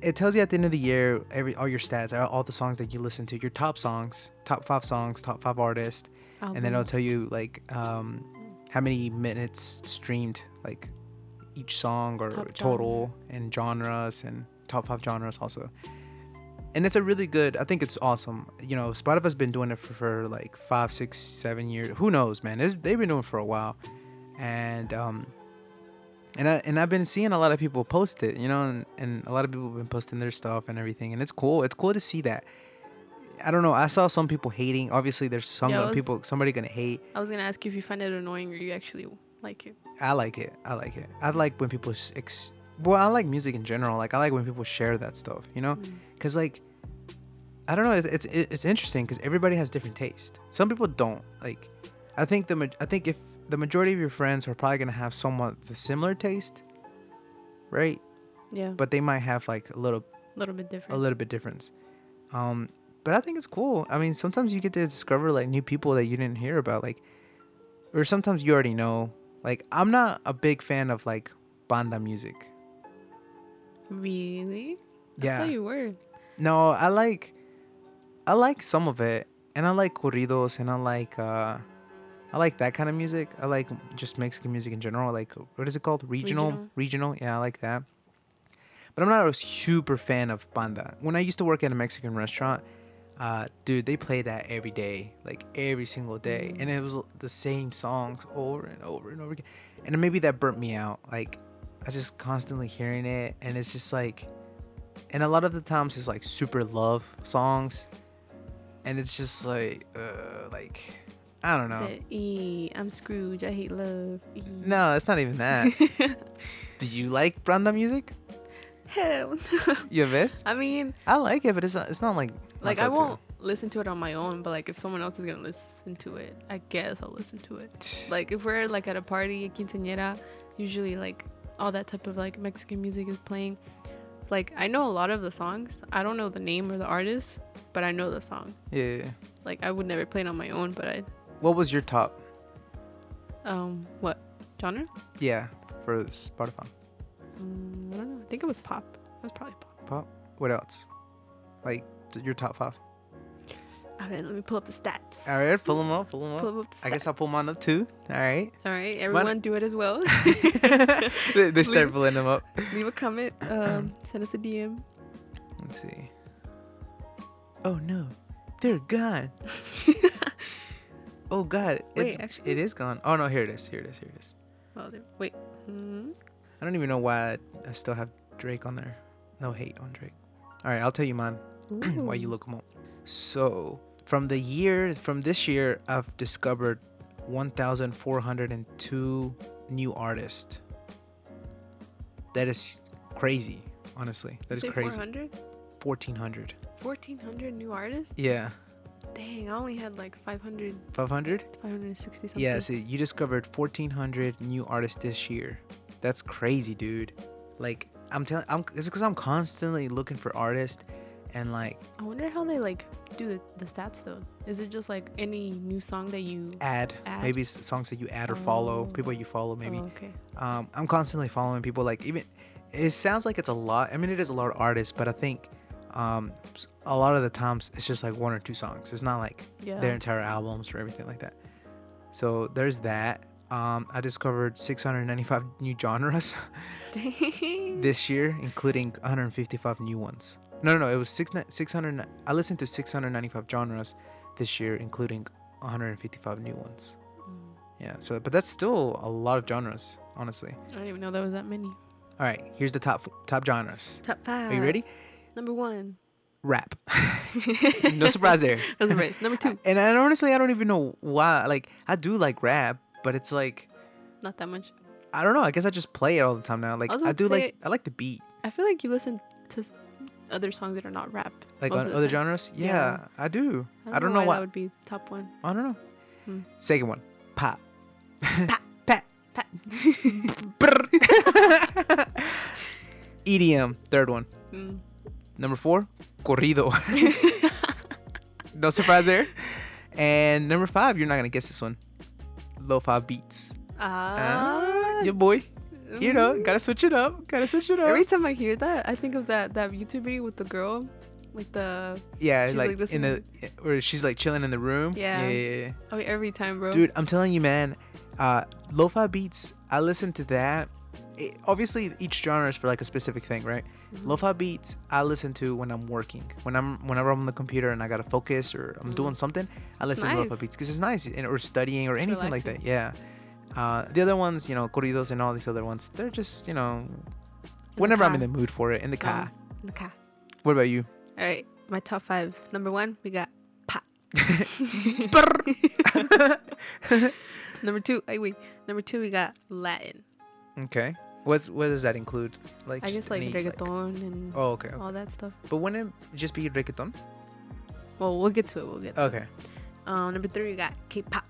[SPEAKER 1] it tells you at the end of the year every all your stats, all- all the songs that you listen to, your top songs, top five songs, top five artists, and then it'll tell you like um, how many minutes streamed, like each song or
[SPEAKER 2] Top
[SPEAKER 1] total and genres and top five genres also. And it's a really good. I think it's awesome. You know, Spotify's been doing it for, for like five, six, seven years. Who knows, man? It's, they've been doing it for a while, and um, and I and I've been seeing a lot of people post it. You know, and, and a lot of people have been posting their stuff and everything, and it's cool. It's cool to see that. I don't know. I saw some people hating. Obviously, there's some
[SPEAKER 2] Yeah, was-
[SPEAKER 1] people. Somebody gonna hate.
[SPEAKER 2] I was gonna ask you if you find it annoying or you actually like it.
[SPEAKER 1] I like it. I like it. I like when people ex- well, I like music in general. Like I like when people share that stuff, you know?
[SPEAKER 2] Mm.
[SPEAKER 1] Cuz like I don't know, it- it's it's interesting cuz everybody has different taste. Some people don't. Like I think the ma- I think if the majority of your friends are probably going to have somewhat the similar taste, right?
[SPEAKER 2] Yeah,
[SPEAKER 1] But they might have like a little
[SPEAKER 2] a little bit different.
[SPEAKER 1] a little bit difference. Um, but I think it's cool. I mean, sometimes you get to discover like new people that you didn't hear about, like, or sometimes you already know. Like, I'm not a big fan of like banda music.
[SPEAKER 2] Really? I
[SPEAKER 1] Yeah.
[SPEAKER 2] thought you were.
[SPEAKER 1] No, I like, I like some of it, and I like corridos, and I like, uh, I like that kind of music. I like just Mexican music in general. Like, what is it called? Regional,
[SPEAKER 2] Regional.
[SPEAKER 1] regional. Yeah, I like that. But I'm not a super fan of banda. When I used to work at a Mexican restaurant, uh, dude, they play that every day, like every single day, and it was the same songs over and over and over again. And maybe that burnt me out. Like, I was just constantly hearing it, and it's just like, and a lot of the times it's like super love songs, and it's just like, uh, like, I don't know.
[SPEAKER 2] Said, E, I'm Scrooge. I hate love. E.
[SPEAKER 1] No, it's not even that. Did you like banda music?
[SPEAKER 2] Hell. no.
[SPEAKER 1] You ves?
[SPEAKER 2] I mean,
[SPEAKER 1] I like it, but it's not. It's not like.
[SPEAKER 2] Like I won't listen to it on my own, but like if someone else is gonna listen to it, I guess I'll listen to it. Like if we're like at a party, a quinceañera, usually like all that type of like Mexican music is playing. Like I know a lot of the songs. I don't know the name or the artist, but I know the song.
[SPEAKER 1] Yeah.
[SPEAKER 2] Like I would never play it on my own, but I
[SPEAKER 1] What was your top?
[SPEAKER 2] um what genre?
[SPEAKER 1] Yeah, for Spotify.
[SPEAKER 2] Um, I don't know. I think it was pop. It was probably pop.
[SPEAKER 1] Pop. What else? Like your top five.
[SPEAKER 2] All right, let me pull up the stats.
[SPEAKER 1] All right, pull them up. Pull them up.
[SPEAKER 2] Pull up the.
[SPEAKER 1] I guess I'll pull mine up too. All right.
[SPEAKER 2] All right, everyone do it as well.
[SPEAKER 1] they, they start
[SPEAKER 2] Leave-
[SPEAKER 1] pulling them up.
[SPEAKER 2] Leave a comment. Um, send us a DM.
[SPEAKER 1] Let's see. Oh no, they're gone. oh god,
[SPEAKER 2] Wait,
[SPEAKER 1] it's,
[SPEAKER 2] actually-
[SPEAKER 1] it is gone. Oh no, here it is. Here it is. Here it is.
[SPEAKER 2] Oh, there. Wait. Hmm.
[SPEAKER 1] I don't even know why I, I still have Drake on there. No hate on Drake. All right, I'll tell you mine while you look them up. So from the year from this year, I've discovered 1,402 new artists. That is crazy. Honestly, that is
[SPEAKER 2] Say
[SPEAKER 1] crazy.
[SPEAKER 2] 400?
[SPEAKER 1] 1,400.
[SPEAKER 2] 1,400 new artists?
[SPEAKER 1] Yeah,
[SPEAKER 2] Dang, I only had like 500,
[SPEAKER 1] 500.
[SPEAKER 2] 560 something.
[SPEAKER 1] Yeah, see, you discovered 1,400 new artists this year. That's crazy, dude. Like, I'm telling, I'm it's because I'm constantly looking for artists, and like
[SPEAKER 2] I wonder how they like do the, the stats though. Is it just like any new song that you
[SPEAKER 1] add,
[SPEAKER 2] Add?
[SPEAKER 1] maybe songs that you add or follow,
[SPEAKER 2] Oh.
[SPEAKER 1] people you follow, maybe.
[SPEAKER 2] Oh, okay.
[SPEAKER 1] Um, I'm constantly following people. Like even, it sounds like it's a lot. I mean, it is a lot of artists, but I think, um, a lot of the times it's just like one or two songs. It's not like
[SPEAKER 2] Yeah.
[SPEAKER 1] their entire albums or everything like that. So there's that. Um, I discovered 695 new genres this year, including 155 new ones. No, no, no. It was six, 600. I listened to 695 genres this year, including 155 new ones.
[SPEAKER 2] Mm.
[SPEAKER 1] Yeah. So, but that's still a lot of genres, honestly.
[SPEAKER 2] I didn't even know there was that many.
[SPEAKER 1] All right, here's the top top genres.
[SPEAKER 2] Top five.
[SPEAKER 1] Are you ready?
[SPEAKER 2] Number one.
[SPEAKER 1] Rap. no surprise there.
[SPEAKER 2] That's right. Number two.
[SPEAKER 1] And I, honestly, I don't even know why. Like, I do like rap, but it's like
[SPEAKER 2] Not that much.
[SPEAKER 1] I don't know. I guess I just play it all the time now. Like
[SPEAKER 2] I
[SPEAKER 1] I, do like I like the beat.
[SPEAKER 2] I feel like you listen to other songs that are not rap.
[SPEAKER 1] Like on other
[SPEAKER 2] time.
[SPEAKER 1] genres. Yeah,
[SPEAKER 2] Yeah.
[SPEAKER 1] I do.
[SPEAKER 2] I don't, know, why, that would be top one.
[SPEAKER 1] I don't know.
[SPEAKER 2] Hmm.
[SPEAKER 1] Second one, pop.
[SPEAKER 2] Pop.
[SPEAKER 1] Pat.
[SPEAKER 2] Pat.
[SPEAKER 1] EDM. Third one.
[SPEAKER 2] Mm.
[SPEAKER 1] Number four, corrido. no surprise there. And number five, you're not gonna guess this one. Lo-fi beats.
[SPEAKER 2] Ah.
[SPEAKER 1] Ah, your boy. You know, gotta switch it up. Gotta switch it up.
[SPEAKER 2] Every time I hear that, I think of that that YouTube video with the girl, like the.
[SPEAKER 1] yeah, like,
[SPEAKER 2] like,
[SPEAKER 1] in the where she's like chilling in the room.
[SPEAKER 2] Yeah.
[SPEAKER 1] Yeah, yeah, yeah.
[SPEAKER 2] I mean, every time, bro.
[SPEAKER 1] Dude, I'm telling you, man. Uh, lo-fi beats. I listen to that. It, obviously, each genre is for like a specific thing, right?
[SPEAKER 2] Mhm.
[SPEAKER 1] Lo-fi beats I listen to when I'm working. When I'm whenever I'm on the computer and I gotta focus or I'm
[SPEAKER 2] Mm.
[SPEAKER 1] doing something, I listen to lo-fi beats because it's nice and, or studying or
[SPEAKER 2] It's
[SPEAKER 1] anything like that. Yeah. Uh, the other ones, you know, corridos and all these other ones, they're just you know, whenever I'm in the mood for it in the car.
[SPEAKER 2] Um, in the car.
[SPEAKER 1] What about you?
[SPEAKER 2] All right, my top five. Number one, we got pop. Number two, ay, wait. Number two, we got Latin.
[SPEAKER 1] okay. What's what does that include? Like
[SPEAKER 2] I
[SPEAKER 1] just
[SPEAKER 2] guess like
[SPEAKER 1] any,
[SPEAKER 2] reggaeton and
[SPEAKER 1] oh, okay. okay.
[SPEAKER 2] all that stuff.
[SPEAKER 1] But wouldn't it just be reggaeton?
[SPEAKER 2] Well, we'll get to it. We'll get to
[SPEAKER 1] Okay.
[SPEAKER 2] it. Um, number three, we got K-pop.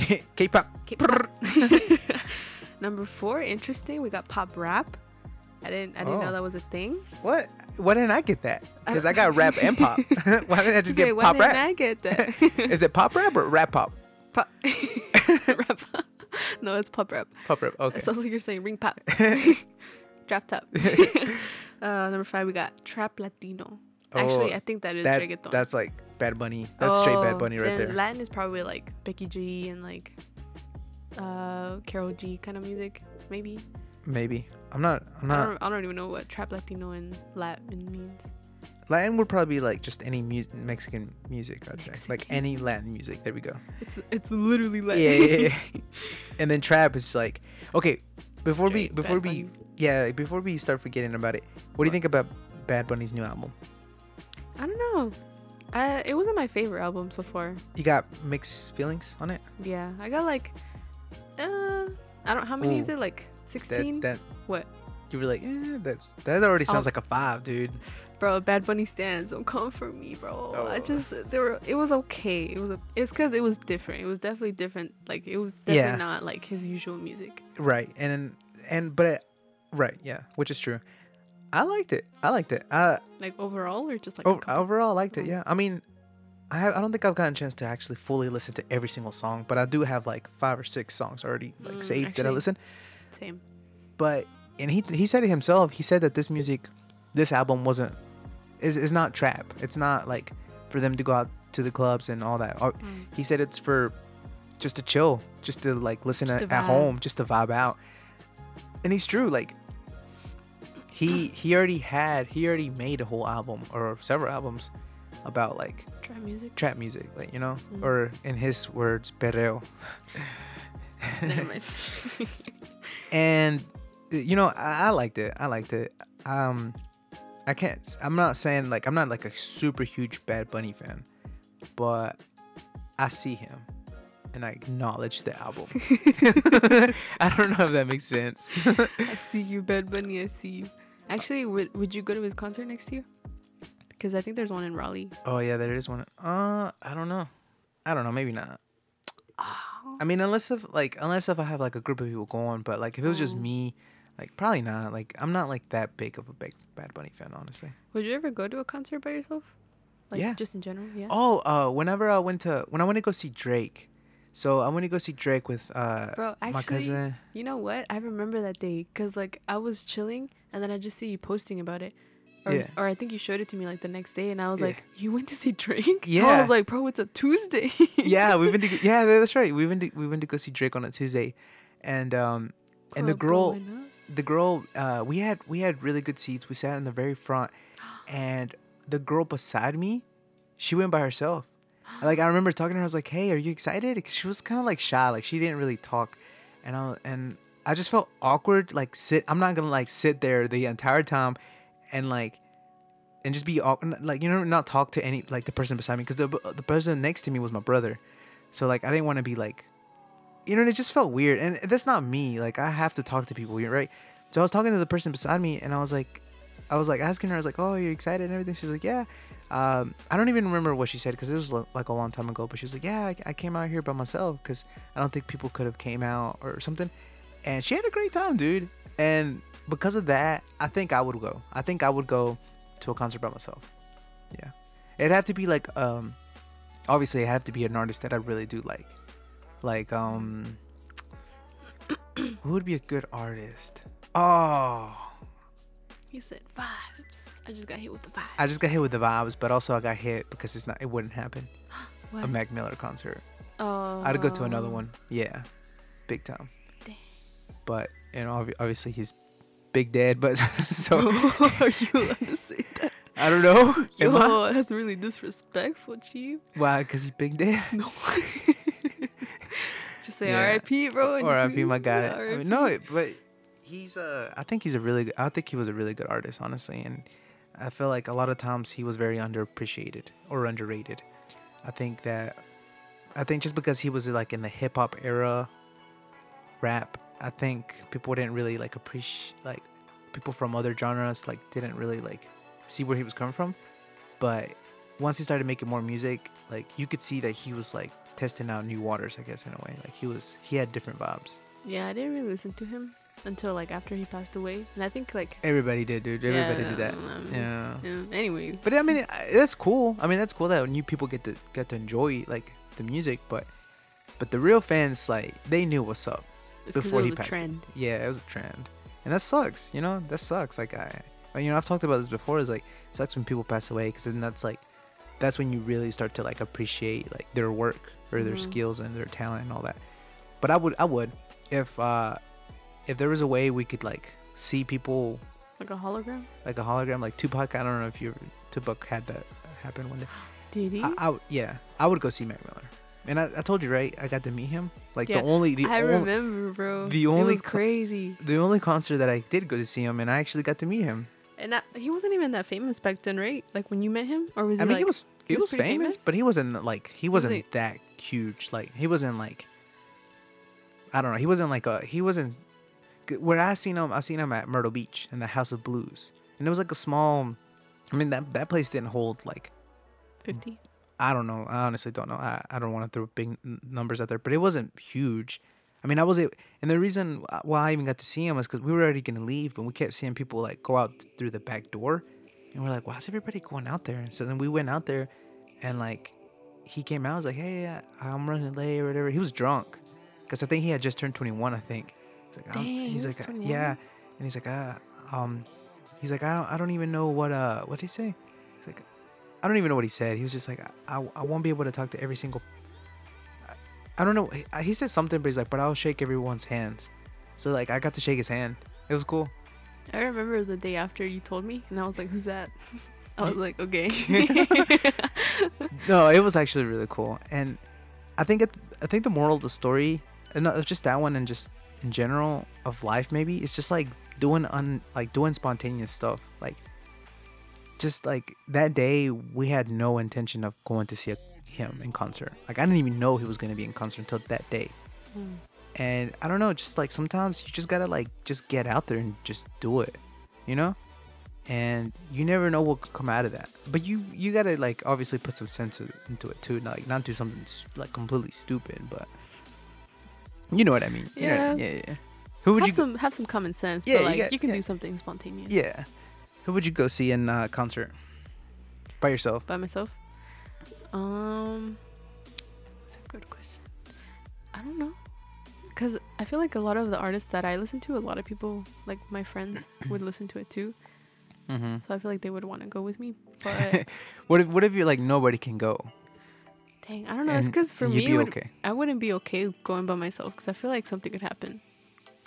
[SPEAKER 1] K- K-pop.
[SPEAKER 2] K-pop. number four, interesting. We got pop rap. I didn't. I didn't
[SPEAKER 1] Oh.
[SPEAKER 2] know that was a thing.
[SPEAKER 1] What? Why didn't I get that? Because
[SPEAKER 2] don't-
[SPEAKER 1] I got rap and pop. Why didn't I just
[SPEAKER 2] Okay,
[SPEAKER 1] get
[SPEAKER 2] why
[SPEAKER 1] pop
[SPEAKER 2] didn't
[SPEAKER 1] rap?
[SPEAKER 2] I get that?
[SPEAKER 1] Is it pop rap or rap pop?
[SPEAKER 2] pop rap? no, it's pop rap.
[SPEAKER 1] Pop rap. Okay.
[SPEAKER 2] It sounds like you're saying ring pop. Drop top. uh, number five, we got trap Latino. Actually,
[SPEAKER 1] Oh,
[SPEAKER 2] I think that is
[SPEAKER 1] that,
[SPEAKER 2] reggaeton.
[SPEAKER 1] That's like Bad Bunny. That's straight Bad
[SPEAKER 2] Oh,
[SPEAKER 1] Bunny right there.
[SPEAKER 2] Latin is probably like Becky G and like uh Karol G kind of music, maybe.
[SPEAKER 1] Maybe. I'm not. I'm
[SPEAKER 2] I
[SPEAKER 1] not.
[SPEAKER 2] don't, I don't even know what trap Latino and Latin means.
[SPEAKER 1] Latin would probably be like just any mu- Mexican music. I'd say like any Latin music. There we go.
[SPEAKER 2] It's it's literally Latin.
[SPEAKER 1] Yeah, yeah, yeah. and then trap is like okay. Before we before
[SPEAKER 2] Bad
[SPEAKER 1] we
[SPEAKER 2] Bunny.
[SPEAKER 1] yeah before we start forgetting about it, what do you think about Bad Bunny's new album?
[SPEAKER 2] I don't know. Uh, it wasn't my favorite album so far.
[SPEAKER 1] You got mixed feelings on it.
[SPEAKER 2] Yeah, I got like, uh, I don't. How many is it? Like sixteen.
[SPEAKER 1] that
[SPEAKER 2] What?
[SPEAKER 1] you were like, eh, that that already sounds
[SPEAKER 2] Oh.
[SPEAKER 1] like a five, dude.
[SPEAKER 2] Bro, Bad Bunny stands don't come for me, bro. I
[SPEAKER 1] Oh.
[SPEAKER 2] just there were. It was okay. It was. A, it's because it was different. It was definitely different. Like it was definitely
[SPEAKER 1] Yeah.
[SPEAKER 2] not like his usual music.
[SPEAKER 1] Right, and and but it, right, yeah, which is true. I liked it. I liked it. Uh,
[SPEAKER 2] Like overall, or just like. a
[SPEAKER 1] o-
[SPEAKER 2] couple?
[SPEAKER 1] overall, I liked it. Yeah, I mean, I I don't think I've gotten a chance to actually fully listen to every single song, but I do have like five or six songs already like
[SPEAKER 2] Mm,
[SPEAKER 1] saved that I listen.
[SPEAKER 2] Same.
[SPEAKER 1] But and he he said it himself. He said that this music, this album wasn't is is not trap. It's not like for them to go out to the clubs and all that.
[SPEAKER 2] Mm.
[SPEAKER 1] He said it's for just to chill, just to like listen
[SPEAKER 2] Just
[SPEAKER 1] at,
[SPEAKER 2] to
[SPEAKER 1] at home, just to vibe out. And he's true. Like he he already had he already made a whole album or several albums about like
[SPEAKER 2] trap music.
[SPEAKER 1] trap music, like you know,
[SPEAKER 2] Mhm.
[SPEAKER 1] or in his words, perreo. And you know I, I liked it i liked it um i can't i'm not saying like i'm not like a super huge bad bunny fan but i see him and i acknowledge the album i don't know if that makes sense
[SPEAKER 2] I see you, Bad Bunny. I see you. Actually, would would you go to his concert next year? Because I think there's one in Raleigh.
[SPEAKER 1] oh yeah there is one uh i don't know i don't know maybe not Oh. i mean unless if like unless if i have like a group of people going but like if it was just
[SPEAKER 2] Oh.
[SPEAKER 1] me like probably not like i'm not like that big of a big bad bunny fan honestly
[SPEAKER 2] Would you ever go to a concert by yourself? Like
[SPEAKER 1] Yeah.
[SPEAKER 2] just in general, yeah.
[SPEAKER 1] Oh, uh, whenever I went to when I went to go see Drake, so I went to go see Drake with uh
[SPEAKER 2] Bro,
[SPEAKER 1] my cousin.
[SPEAKER 2] you know what? I remember that day because like I was chilling and then I just see you posting about it. Or,
[SPEAKER 1] Yeah.
[SPEAKER 2] or I think you showed it to me like the next day and I was
[SPEAKER 1] Yeah.
[SPEAKER 2] like, you went to see Drake?
[SPEAKER 1] Yeah, I
[SPEAKER 2] was like, bro, it's a Tuesday.
[SPEAKER 1] yeah, we've been to yeah, that's right. We went to we went to go see Drake on a Tuesday, and um and the girl the girl uh we had we had really good seats. We sat in the very front, and the girl beside me, she went by herself. Like I remember talking to her, I was like, "Hey, are you excited?" 'Cause she was kind of like shy, like she didn't really talk, and I and I just felt awkward. Like sit, I'm not gonna like sit there the entire time, and like, and just be like you know, not talk to any like the person beside me, because the the person next to me was my brother, so like I didn't want to be like, you know, and it just felt weird, and that's not me. Like I have to talk to people, right? So I was talking to the person beside me, and I was like, I was like asking her, I was like, "Oh, you're excited and everything?" She's like, "Yeah." Um, I don't even remember what she said because it was like a long time ago. But she was like, "Yeah, I, I came out here by myself because I don't think people could have came out or something." And she had a great time, dude. And because of that, I think I would go. I think I would go to a concert by myself. Yeah, it'd have to be like um, obviously, it have to be an artist that I really do like. Like um, who would be a good artist? Oh,
[SPEAKER 2] He said vibes. I just got hit with the vibes.
[SPEAKER 1] I just got hit with the vibes, but also I got hit because it's not. It wouldn't happen. A Mac Miller concert.
[SPEAKER 2] oh.
[SPEAKER 1] I'd go to another one. Yeah, big time.
[SPEAKER 2] Dang.
[SPEAKER 1] But you know, obviously he's big dead. But so
[SPEAKER 2] Are you allowed to say that?
[SPEAKER 1] I don't know. Am I?
[SPEAKER 2] That's really disrespectful, Chief.
[SPEAKER 1] Why? Because he's big dead.
[SPEAKER 2] No. just say
[SPEAKER 1] Yeah.
[SPEAKER 2] R.I.P., bro. and
[SPEAKER 1] or I
[SPEAKER 2] just-
[SPEAKER 1] my guy.
[SPEAKER 2] yeah,
[SPEAKER 1] I mean, no, but he's uh I think he's a really I think he was a really good artist, honestly, and I feel like a lot of times he was very underappreciated or underrated. I think that I think just because he was like in the hip hop era rap, I think people didn't really like appreciate like people from other genres like didn't really like see where he was coming from. But once he started making more music, like you could see that he was like testing out new waters, I guess in a way. Like he was he had different vibes.
[SPEAKER 2] Yeah, I didn't really listen to him until like after he passed away, and I think like
[SPEAKER 1] Everybody did, dude. Everybody did that.
[SPEAKER 2] um,
[SPEAKER 1] Yeah.
[SPEAKER 2] yeah. Anyways,
[SPEAKER 1] But I mean, that's cool. I mean, that's cool that new people get to get to enjoy like the music, but but the real fans like they knew what's up.
[SPEAKER 2] it's
[SPEAKER 1] before he passed. Yeah, it was a trend, and that sucks. You know, that sucks. Like I, you know, I've talked about this before. Is like it sucks when people pass away because then that's like that's when you really start to like appreciate like their work or their
[SPEAKER 2] Mhm.
[SPEAKER 1] skills and their talent and all that. But I would, I would, if uh if there was a way we could like see people
[SPEAKER 2] Like a hologram.
[SPEAKER 1] like a hologram, like Tupac. I don't know if you Tupac had that happen one day.
[SPEAKER 2] Did he?
[SPEAKER 1] I, I yeah, I would go see Mac Miller, and I, I told you right. I got to meet him. Like
[SPEAKER 2] Yeah,
[SPEAKER 1] the only the
[SPEAKER 2] I
[SPEAKER 1] only,
[SPEAKER 2] remember, bro.
[SPEAKER 1] the only
[SPEAKER 2] was crazy,
[SPEAKER 1] the only concert that I did go to see him, and I actually got to meet him.
[SPEAKER 2] and I, he wasn't even that famous back then, right? Like when you met him, or was he
[SPEAKER 1] I mean,
[SPEAKER 2] like?
[SPEAKER 1] he was he,
[SPEAKER 2] was
[SPEAKER 1] was, famous,
[SPEAKER 2] famous?
[SPEAKER 1] but he wasn't like he
[SPEAKER 2] Was
[SPEAKER 1] wasn't
[SPEAKER 2] he-
[SPEAKER 1] that huge. Like he wasn't like I don't know. He wasn't like a he wasn't where I seen him. I seen him at Myrtle Beach in the House of Blues, and it was like a small. I mean that that place didn't hold like
[SPEAKER 2] 50.
[SPEAKER 1] I don't know. I honestly don't know. I, I don't want to throw big numbers out there, but it wasn't huge. I mean, I was, a- and the reason why I even got to see him was because we were already gonna leave, but we kept seeing people like go out through the back door, and we're like, why is everybody going out there? And so then we went out there, and like, he came out, I was like, hey, I'm running late or whatever. He was drunk, because I think he had just turned 21. I think. He's like,
[SPEAKER 2] Dang, he
[SPEAKER 1] he's like,
[SPEAKER 2] 21?
[SPEAKER 1] yeah, and he's like, uh, um, he's like, I don't, I don't even know what, uh, what did he say? He's like, I don't even know what he said. He was just like, I, I, I won't be able to talk to every single. I, I don't know. He, he said something, but he's like, but I'll shake everyone's hands. So like, I got to shake his hand. It was cool.
[SPEAKER 2] I remember the day after you told me, and I was like, "Who's that?" I was like, "Okay."
[SPEAKER 1] No, it was actually really cool, and I think it, I think the moral of the story, and not just that one, and just in general of life, maybe it's just like doing un like doing spontaneous stuff, like just like that day we had no intention of going to see a, him in concert. Like I didn't even know he was gonna be in concert until that day.
[SPEAKER 2] Mm.
[SPEAKER 1] and I don't know, just like sometimes you just gotta like just get out there and just do it, you know. And you never know what could come out of that. But you you gotta like obviously put some sense into it too, like not do something like completely stupid, but you know what I mean. You know-
[SPEAKER 2] Yeah.
[SPEAKER 1] yeah, yeah. Who would
[SPEAKER 2] have
[SPEAKER 1] you?
[SPEAKER 2] some have some common sense,
[SPEAKER 1] Yeah,
[SPEAKER 2] but
[SPEAKER 1] you
[SPEAKER 2] like you,
[SPEAKER 1] got-
[SPEAKER 2] can
[SPEAKER 1] yeah.
[SPEAKER 2] do something spontaneous.
[SPEAKER 1] yeah. Who would you go see in uh, concert? By yourself?
[SPEAKER 2] By myself. Um, it's a good question. I don't know, cause I feel like a lot of the artists that I listen to, a lot of people like my friends would listen to it too.
[SPEAKER 1] Mm-hmm.
[SPEAKER 2] So I feel like they would want to go with me. But
[SPEAKER 1] what if what if you like nobody can go?
[SPEAKER 2] Dang, I don't know. It's because for me, would,
[SPEAKER 1] okay.
[SPEAKER 2] I wouldn't be okay going by myself because I feel like something could happen.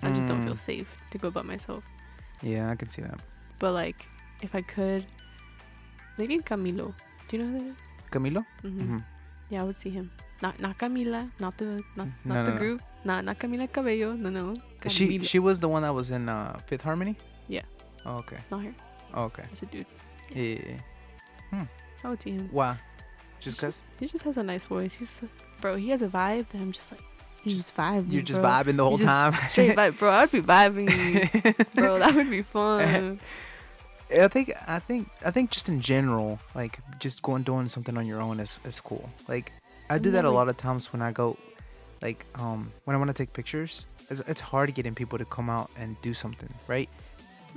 [SPEAKER 2] I just don't feel
[SPEAKER 1] Mm.
[SPEAKER 2] safe to go by myself.
[SPEAKER 1] Yeah, I can see that.
[SPEAKER 2] But like, if I could, maybe Camilo. Do you know who that is?
[SPEAKER 1] Camilo?
[SPEAKER 2] hmm
[SPEAKER 1] Mm-hmm.
[SPEAKER 2] Yeah, I would see him. Not not Camila, not the not,
[SPEAKER 1] Mm,
[SPEAKER 2] not
[SPEAKER 1] no,
[SPEAKER 2] the
[SPEAKER 1] no, no.
[SPEAKER 2] group, not not Camila Cabello. No, no.
[SPEAKER 1] She
[SPEAKER 2] Camila.
[SPEAKER 1] she was the one that was in uh, Fifth Harmony.
[SPEAKER 2] Yeah.
[SPEAKER 1] Oh, okay.
[SPEAKER 2] not her.
[SPEAKER 1] Oh, okay.
[SPEAKER 2] It's a dude.
[SPEAKER 1] Yeah. yeah, yeah.
[SPEAKER 2] I would see him.
[SPEAKER 1] Why? Just cause
[SPEAKER 2] he just has a nice voice. He's bro. He has a vibe that I'm just like you just vibe.
[SPEAKER 1] you're just
[SPEAKER 2] bro.
[SPEAKER 1] vibing the whole
[SPEAKER 2] just
[SPEAKER 1] time.
[SPEAKER 2] Straight vibe, bro. I'd be vibing bro. That would be fun.
[SPEAKER 1] I think I think I think just in general, like just going doing something on your own is is cool. Like I do that a lot of times when I go, like um when I want to take pictures. It's, it's hard getting people to come out and do something, right?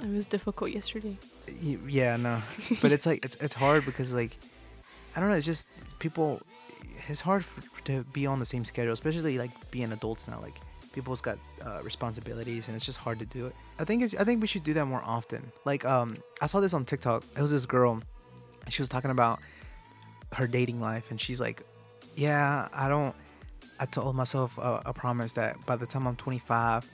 [SPEAKER 2] It was difficult yesterday.
[SPEAKER 1] Yeah, no, but it's like it's it's hard because like I don't know. It's just people. It's hard for, to be on the same schedule, especially like being adults now. Like people's got uh, responsibilities, and it's just hard to do it. I think it's. I think we should do that more often. Like um, I saw this on TikTok. It was this girl. She was talking about her dating life, and she's like, "Yeah, I don't." I told myself uh, a promise that by the time I'm 25,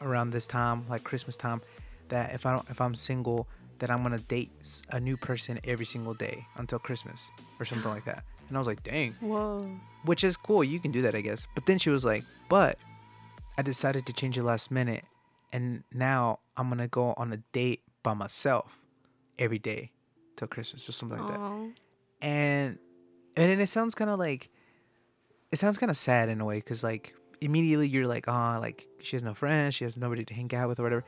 [SPEAKER 1] around this time, like Christmas time, that if I don't, if I'm single, that I'm gonna date a new person every single day until Christmas or something like that. And I was like, dang,
[SPEAKER 2] Whoa.
[SPEAKER 1] which is cool. You can do that, I guess. But then she was like, but I decided to change it last minute, and now I'm gonna go on a date by myself every day till Christmas or something like that. And and then it sounds kind of like it sounds kind of sad in a way because like immediately you're like, oh, like she has no friends, she has nobody to hang out with or whatever.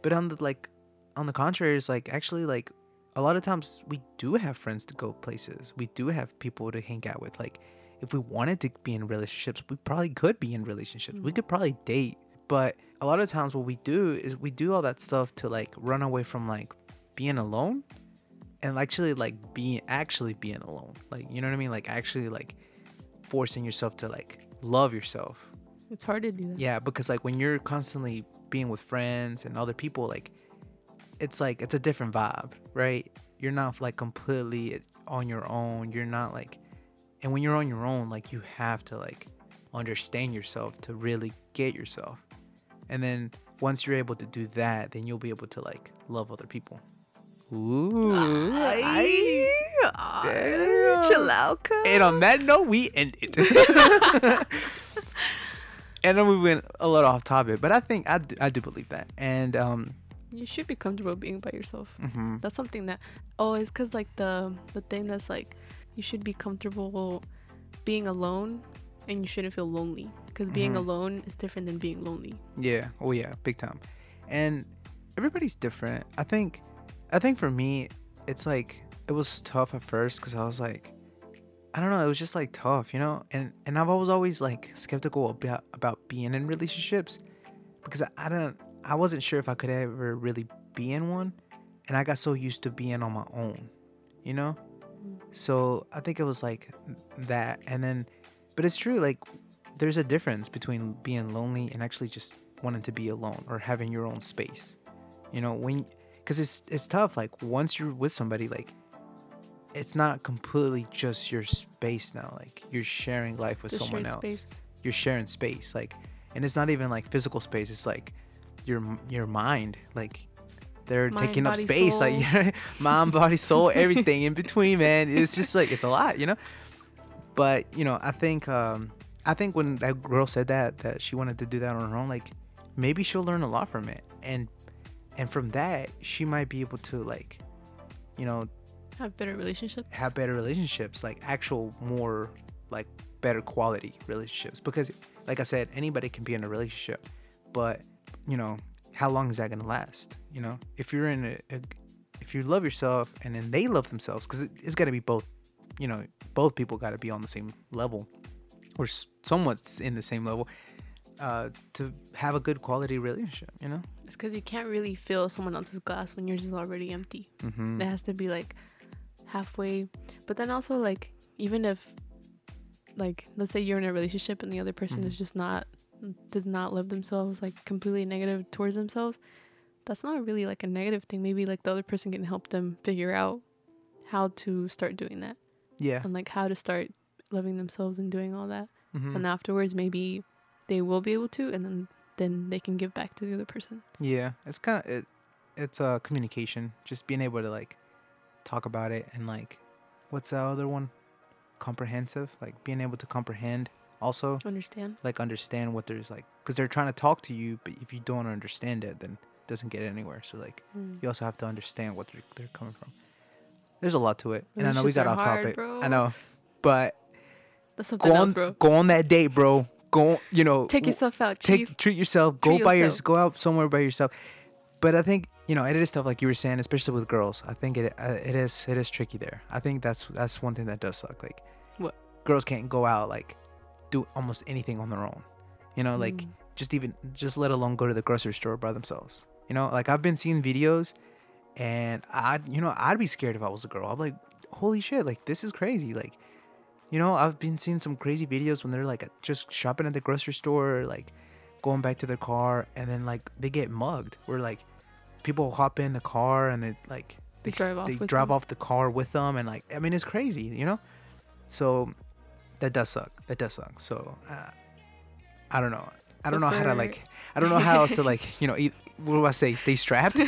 [SPEAKER 1] But on the like on the contrary, it's like actually like a lot of times we do have friends to go places. We do have people to hang out with. Like if we wanted to be in relationships, we probably could be in relationships. We
[SPEAKER 2] Mhm.
[SPEAKER 1] could probably date. But a lot of times what we do is we do all that stuff to like run away from like being alone and actually like being actually being alone. Like you know what I mean? Like actually like forcing yourself to like love yourself.
[SPEAKER 2] It's hard to do that.
[SPEAKER 1] Yeah, because like when you're constantly being with friends and other people, like it's like it's a different vibe, right? You're not like completely on your own. You're not like, and when you're on your own, like you have to like understand yourself to really get yourself. And then once you're able to do that, then you'll be able to like love other people. Ooh.
[SPEAKER 2] Ay,
[SPEAKER 1] Damn.
[SPEAKER 2] chill out, cuz.
[SPEAKER 1] And on that note, we end it. and then we went a little off topic, but I think I do, I do believe that. And um,
[SPEAKER 2] You should be comfortable being by yourself.
[SPEAKER 1] mhm.
[SPEAKER 2] That's something that oh, it's cause like the the thing that's like you should be comfortable being alone and you shouldn't feel lonely because being
[SPEAKER 1] Mhm.
[SPEAKER 2] alone is different than being lonely.
[SPEAKER 1] Yeah. Oh yeah, big time. And everybody's different. I think I think for me it's like it was tough at first cuz I was like I don't know, it was just like tough, you know? And and I've always always like skeptical about about being in relationships because I, I don't I wasn't sure if I could ever really be in one and I got so used to being on my own, you know?
[SPEAKER 2] Mm.
[SPEAKER 1] So I think it was like that and then but it's true like there's a difference between being lonely and actually just wanting to be alone or having your own space. You know, when cuz it's it's tough like once you're with somebody like it's not completely just your space now. Like you're sharing life with
[SPEAKER 2] The
[SPEAKER 1] someone else.
[SPEAKER 2] space.
[SPEAKER 1] You're sharing space like and it's not even like physical space. It's like your your mind like they're
[SPEAKER 2] Mind,
[SPEAKER 1] taking up
[SPEAKER 2] body,
[SPEAKER 1] space like
[SPEAKER 2] soul.
[SPEAKER 1] mind, body, soul, everything in between, man. It's just like it's a lot, you know. But you know, I think um, I think when that girl said that that she wanted to do that on her own, like maybe she'll learn a lot from it, and and from that she might be able to like, you know,
[SPEAKER 2] Have better relationships.
[SPEAKER 1] have better relationships, like actual more like better quality relationships. Because like I said, anybody can be in a relationship, but you know, how long is that gonna last? You know, if you're in a, a if you love yourself and then they love themselves, because it, it's gotta be both. You know, both people gotta be on the same level, or somewhat in the same level, uh, to have a good quality relationship. You know.
[SPEAKER 2] It's because you can't really fill someone else's glass when yours is already empty.
[SPEAKER 1] Mm-hmm.
[SPEAKER 2] It has to be like halfway. But then also like even if like let's say you're in a relationship and the other person
[SPEAKER 1] Mhm.
[SPEAKER 2] is just not does not love themselves like completely negative towards themselves, that's not really like a negative thing. Maybe like the other person can help them figure out how to start doing that
[SPEAKER 1] Yeah.
[SPEAKER 2] and like how to start loving themselves and doing all that.
[SPEAKER 1] Mhm.
[SPEAKER 2] And afterwards maybe they will be able to and then then they can give back to the other person.
[SPEAKER 1] Yeah, it's kind of it. It's uh communication, just being able to like talk about it and like, what's the other one? Comprehensive, like being able to comprehend, also
[SPEAKER 2] Understand?
[SPEAKER 1] like understand what there's like, because they're trying to talk to you, but if you don't understand it, then it doesn't get anywhere. So like,
[SPEAKER 2] Mm.
[SPEAKER 1] you also have to understand what they're they're coming from. There's a lot to it, and I know we got off
[SPEAKER 2] hard,
[SPEAKER 1] topic.
[SPEAKER 2] bro.
[SPEAKER 1] I know, but
[SPEAKER 2] That's something
[SPEAKER 1] go
[SPEAKER 2] else,
[SPEAKER 1] on,
[SPEAKER 2] bro.
[SPEAKER 1] go on that date, bro. Go, you know,
[SPEAKER 2] Take yourself out, chief.
[SPEAKER 1] take treat yourself go
[SPEAKER 2] Treat
[SPEAKER 1] by your
[SPEAKER 2] yourself.
[SPEAKER 1] go out somewhere by yourself but i think you know it is stuff like you were saying especially with girls i think it uh, it is it is tricky there i think that's that's one thing that does suck like
[SPEAKER 2] What?
[SPEAKER 1] girls can't go out like do almost anything on their own. You know like
[SPEAKER 2] Mm.
[SPEAKER 1] just even just let alone go to the grocery store by themselves. You know like i've been seeing videos and i you know i'd be scared if i was a girl. I'm like holy shit like this is crazy. Like you know i've been seeing some crazy videos when they're like just shopping at the grocery store like going back to their car and then like they get mugged where like people hop in the car and they like they,
[SPEAKER 2] They drive off
[SPEAKER 1] they drive off the car with them and like i mean it's crazy you know? So that does suck that does suck so uh, i don't know i don't know how to like i don't know how else to like you know eat, what do i say stay strapped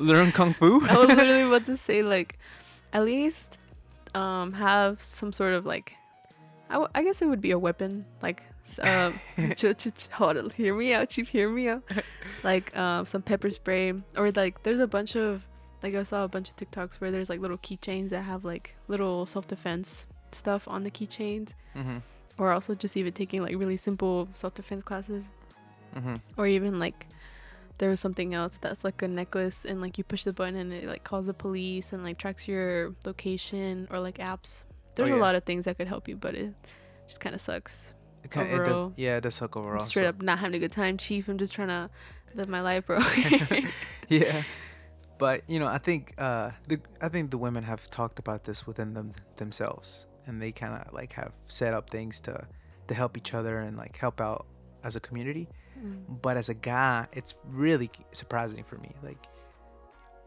[SPEAKER 1] learn kung fu
[SPEAKER 2] I was literally about to say like, at least, um, have some sort of like, I, w- I guess it would be a weapon. Like, um, ch- ch- ch- hold on, hear me out, chief, hear me out. Like, um, some pepper spray or like, there's a bunch of like I saw a bunch of TikToks where there's like little keychains that have like little self defense stuff on the keychains,
[SPEAKER 1] mm-hmm.
[SPEAKER 2] or also just even taking like really simple self defense classes.
[SPEAKER 1] Mm-hmm.
[SPEAKER 2] or even like there was something else that's like a necklace and like you push the button and it like calls the police and like tracks your location or like apps there's
[SPEAKER 1] Oh, yeah.
[SPEAKER 2] a lot of things that could help you but it just kind of sucks
[SPEAKER 1] it, kinda, it
[SPEAKER 2] Overall,
[SPEAKER 1] does yeah it does suck overall
[SPEAKER 2] straight
[SPEAKER 1] so-
[SPEAKER 2] up not having a good time chief i'm just trying to live my life bro
[SPEAKER 1] yeah but you know i think uh the i think the women have talked about this within them themselves and they kind of like have set up things to to help each other and like help out as a community.
[SPEAKER 2] Mm.
[SPEAKER 1] but as a guy it's really surprising for me like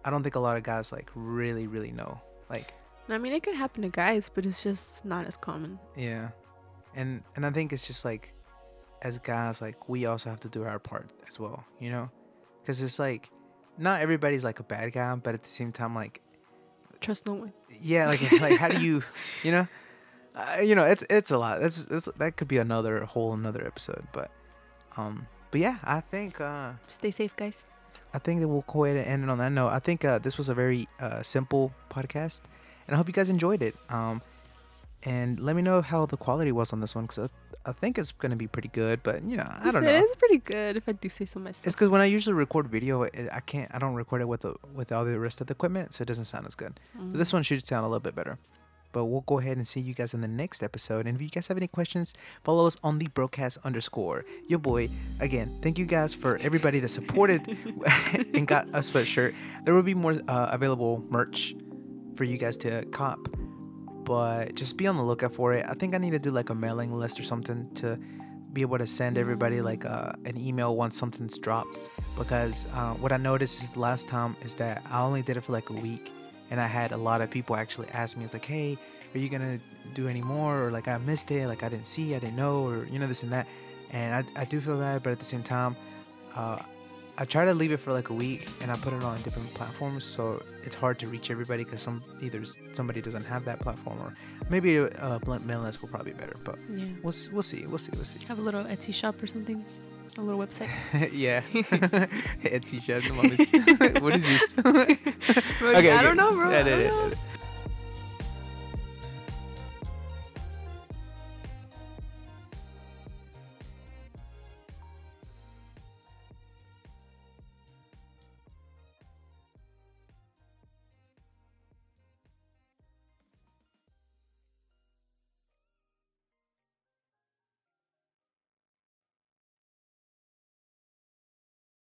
[SPEAKER 1] i don't think a lot of guys like really really know like
[SPEAKER 2] i mean it could happen to guys but it's just not as common.
[SPEAKER 1] Yeah. And and i think it's just like as guys like we also have to do our part as well you know? Because it's like not everybody's like a bad guy but at the same time like
[SPEAKER 2] trust no one.
[SPEAKER 1] Yeah like like how do you you know uh, you know it's it's a lot that's, that could be another whole another episode but um but yeah i think uh
[SPEAKER 2] stay safe guys
[SPEAKER 1] i think that we'll go ahead and end it on that note i think uh this was a very uh simple podcast and i hope you guys enjoyed it um and let me know how the quality was on this one because I, I think it's gonna be pretty good. But you know, I don't
[SPEAKER 2] It
[SPEAKER 1] know.
[SPEAKER 2] is pretty good if I do say so myself.
[SPEAKER 1] It's because when I usually record video, it, I can't. I don't record it with the with all the rest of the equipment, so it doesn't sound as good. But this
[SPEAKER 2] Mm.
[SPEAKER 1] one should sound a little bit better. But we'll go ahead and see you guys in the next episode. And if you guys have any questions, follow us on the broadcast underscore. Your boy, again, thank you guys for everybody that supported and got a sweatshirt. There will be more uh, available merch for you guys to cop. But just be on the lookout for it. I think I need to do like a mailing list or something to be able to send everybody like uh, an email once something's dropped. Because uh, what I noticed last time is that I only did it for like a week and I had a lot of people actually ask me, it's like, hey, are you gonna do any more? Or like I missed it, like I didn't see, I didn't know, or you know this and that. And I, I do feel bad, but at the same time, uh, I try to leave it for like a week, and I put it on different platforms, so it's hard to reach everybody because some either somebody doesn't have that platform, or maybe a uh, blunt mail list will probably be better. But
[SPEAKER 2] yeah.
[SPEAKER 1] we'll we'll see, we'll see, we'll see.
[SPEAKER 2] Have a little Etsy shop or something. A little website.
[SPEAKER 1] yeah, Etsy shop. What is this? Okay,
[SPEAKER 2] I
[SPEAKER 1] okay.
[SPEAKER 2] don't know, bro.
[SPEAKER 1] Yeah,
[SPEAKER 2] I don't
[SPEAKER 1] yeah,
[SPEAKER 2] know.
[SPEAKER 1] yeah.